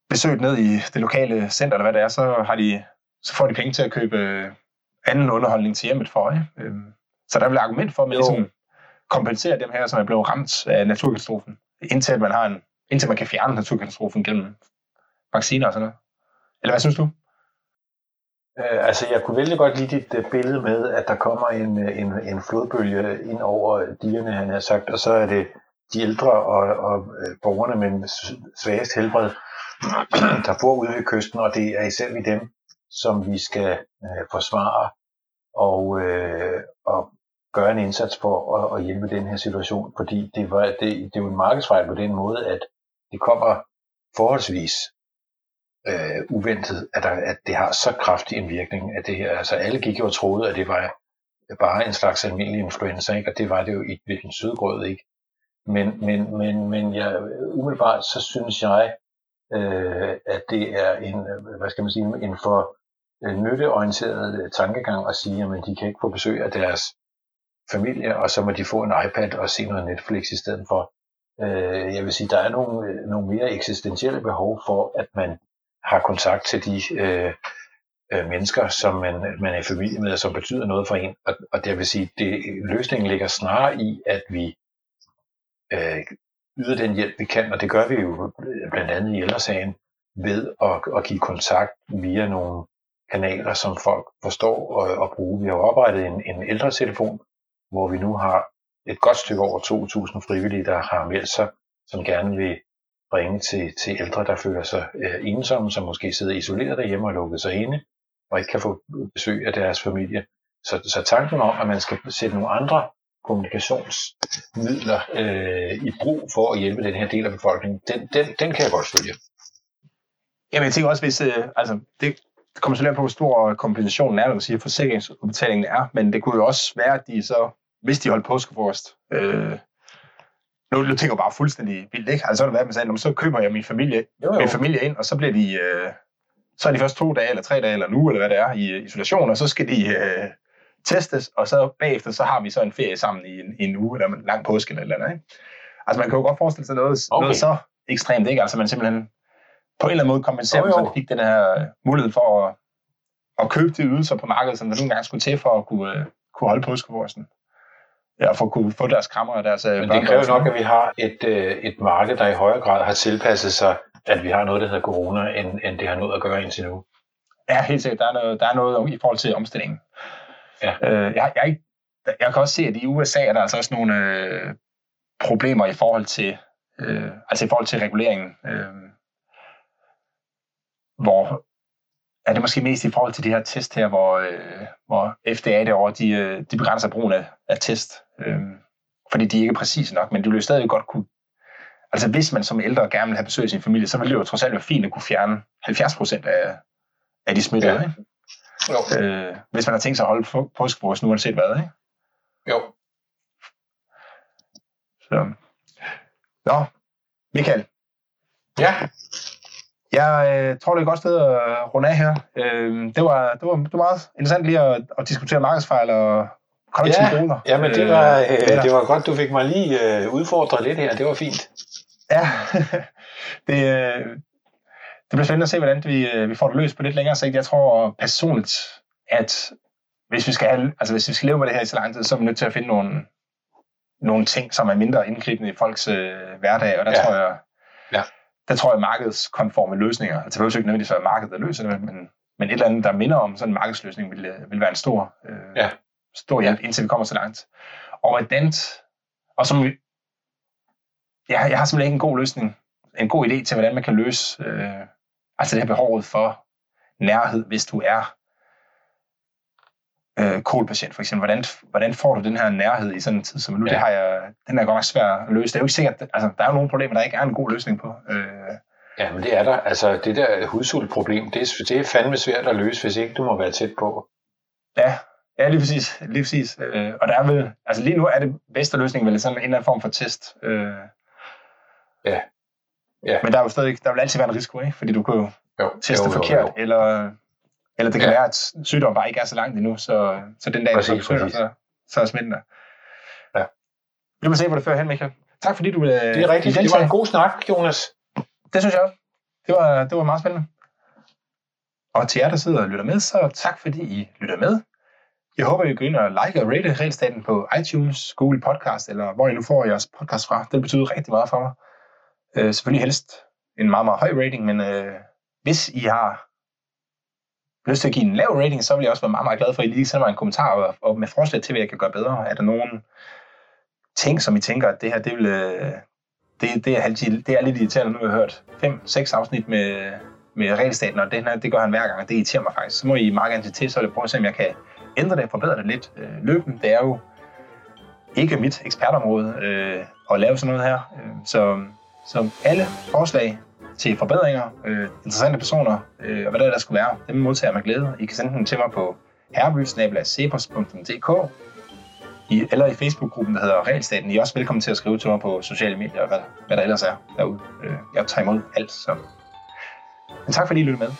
besøg ned i det lokale center, eller hvad det er, så, har de, så får de penge til at købe anden underholdning til hjemmet for. Ikke? Øh, så der er vel argument for, at man ligesom kompenserer dem her, som er blevet ramt af naturkatastrofen, indtil man, har en, indtil man kan fjerne naturkatastrofen gennem vacciner og sådan noget. Eller hvad synes du? Øh, altså, jeg kunne vældig godt lide dit uh, billede med, at der kommer en, øh, en, en flodbølge ind over digerne, han har sagt, og så er det de ældre og, og øh, borgerne med svagest helbred, der bor ude ved kysten, og det er især vi dem, som vi skal øh, forsvare og, øh, og gøre en indsats for at, at hjælpe den her situation, fordi det, var, det, det er jo en markedsfejl på den måde, at det kommer forholdsvis øh, uventet, at, der, at det har så kraftig en virkning af det her. Altså alle gik jo og troede, at det var bare en slags almindelig influenza, ikke? og det var det jo i den sydgrød ikke. Men, men, men, men jeg, umiddelbart så synes jeg, øh, at det er en, hvad skal man sige, en for øh, nytteorienteret øh, tankegang at sige, at de kan ikke få besøg af deres familie, og så må de få en iPad og se noget Netflix i stedet for. Øh, jeg vil sige, der er nogle, øh, nogle mere eksistentielle behov for, at man har kontakt til de øh, øh, mennesker, som man, man er i familie med, og som betyder noget for en. Og, og det vil sige, det, løsningen ligger snarere i, at vi øh, yder den hjælp, vi kan, og det gør vi jo blandt andet i ældresagen, ved at, at give kontakt via nogle kanaler, som folk forstår og, og bruger. Vi har oprettet en, en ældretelefon, hvor vi nu har et godt stykke over 2.000 frivillige, der har meldt sig, som gerne vil ringe til, til ældre, der føler sig øh, ensomme, som måske sidder isoleret derhjemme og lukket sig inde, og ikke kan få besøg af deres familie. Så, så tanken om, at man skal sætte nogle andre kommunikationsmidler øh, i brug for at hjælpe den her del af befolkningen, den, den, den kan jeg godt følge. Jamen jeg tænker også, hvis, øh, altså, det, det kommer selvfølgelig på, hvor stor kompensationen er, når man siger, forsikringsudbetalingen er, men det kunne jo også være, at de så, hvis de holdt påskefrokost, øh, nu, nu tænker jeg bare fuldstændig vildt, ikke? Altså, så er det været, man sagde, så køber jeg min familie, jo, jo. min familie ind, og så bliver de, øh, så er de først to dage, eller tre dage, eller nu, eller hvad det er, i isolation, og så skal de øh, testes, og så bagefter, så har vi så en ferie sammen i en, i en uge, eller en lang påske, eller et eller andet, ikke? Altså, man kan jo godt forestille sig noget, okay. noget så ekstremt, ikke? Altså, man simpelthen på en eller anden måde kompenserer, jo, jo. så de fik den her mulighed for at, at købe de ydelser på markedet, som der nogle gange skulle til for at kunne, uh, kunne holde påskeforsen ja, for at kunne få deres krammer og deres øh, Men det kræver nok, at vi har et, øh, et marked, der i højere grad har tilpasset sig, at vi har noget, der hedder corona, end, end det har noget at gøre indtil nu. Ja, helt sikkert. Der er noget, der er noget i forhold til omstillingen. Ja. Øh, jeg, jeg, jeg kan også se, at i USA er der altså også nogle øh, problemer i forhold til, øh, altså i forhold til reguleringen, øh, hvor er det måske mest i forhold til de her test her, hvor, øh, hvor FDA derovre, de, øh, de begrænser brugen af, af test, øh, fordi de ikke er præcise nok, men du vil jo stadig godt kunne, altså hvis man som ældre gerne vil have besøg af sin familie, så vil det jo trods alt være fint at kunne fjerne 70 procent af, af de smittede, ja. ikke? Jo. Øh, hvis man har tænkt sig at holde påskebrugs nu, uanset hvad, ikke? Jo. Så. Nå, Michael. Ja. Jeg øh, tror, det er et godt sted at runde af her. Øh, det, var, det, var, det var meget interessant lige at, at diskutere markedsfejl og kollektive ja, goder. Ja, men det var, øh, øh det var godt, du fik mig lige øh, udfordret lidt her. Det var fint. Ja, det, øh, det bliver spændende at se, hvordan vi, øh, vi får det løst på lidt længere sigt. Jeg tror personligt, at hvis vi skal, have, altså hvis vi skal leve med det her i så lang tid, så er vi nødt til at finde nogle, nogle ting, som er mindre indgribende i folks øh, hverdag, og der ja. tror jeg, ja. der tror jeg markedskonforme løsninger, altså det ikke nødvendigvis være markedet, der løser det, men, men et eller andet, der minder om sådan en markedsløsning, vil, øh, vil være en stor, øh, ja. Stor hjælp, indtil vi kommer så langt. Og hvordan, og som vi, ja, jeg har simpelthen ikke en god løsning, en god idé til, hvordan man kan løse øh, altså det her behovet for nærhed, hvis du er øh, kolpatient for eksempel. Hvordan, hvordan får du den her nærhed i sådan en tid som nu? Ja. Det har jeg, den er godt nok svær at løse. Det er jo ikke sikkert, altså, der er jo nogle problemer, der ikke er en god løsning på. Øh, Ja, men det er der. Altså, det der hudsultproblem, det er, det er fandme svært at løse, hvis ikke du må være tæt på. Ja, ja lige præcis. Lige præcis. Øh, og der er vel, altså lige nu er det bedste løsning vel sådan en eller anden form for test. Øh, ja. ja. Men der er jo stadig, der vil altid være en risiko, ikke? Fordi du kan jo, jo teste jo, jo, forkert, jo. eller eller det kan ja. være, at sygdommen bare ikke er så langt endnu, så, så den dag, præcis, du forsøger, så, så er smitten der. Ja. Vi må se, hvor det fører hen, Michael. Tak fordi du ville Det er rigtigt. Det var en god snak, Jonas. Det synes jeg også. Det var, det var meget spændende. Og til jer, der sidder og lytter med, så tak fordi I lytter med. Jeg håber, I går ind og like og rate Regelstaten på iTunes, Google Podcast, eller hvor I nu får jeres podcast fra. Det betyder rigtig meget for mig. Øh, selvfølgelig helst en meget, meget høj rating, men øh, hvis I har lyst til at give en lav rating, så vil jeg også være meget, meget glad for, at I lige sender mig en kommentar og, og med forslag til, hvad jeg kan gøre bedre. Er der nogen ting, som I tænker, at det her, det vil... Øh, det, det, er, det er lidt irriterende, nu har jeg hørt 5-6 afsnit med, med regelstaten, og det, her, det gør han hver gang, og det irriterer mig faktisk. Så må I meget gerne til, så det prøve at se, om jeg kan ændre det og forbedre det lidt øh, løbende. Det er jo ikke mit ekspertområde øh, at lave sådan noget her. Øh, så, så alle forslag til forbedringer, øh, interessante personer, øh, og hvad der, der skulle være, dem modtager jeg med glæde. I kan sende dem til mig på herrebysnabelagsepos.dk i, eller i Facebook-gruppen, der hedder Realstaten. I er også velkommen til at skrive til mig på sociale medier, og hvad, hvad der ellers er derude. Øh, jeg tager imod alt. Så. Men tak fordi I lyttede med.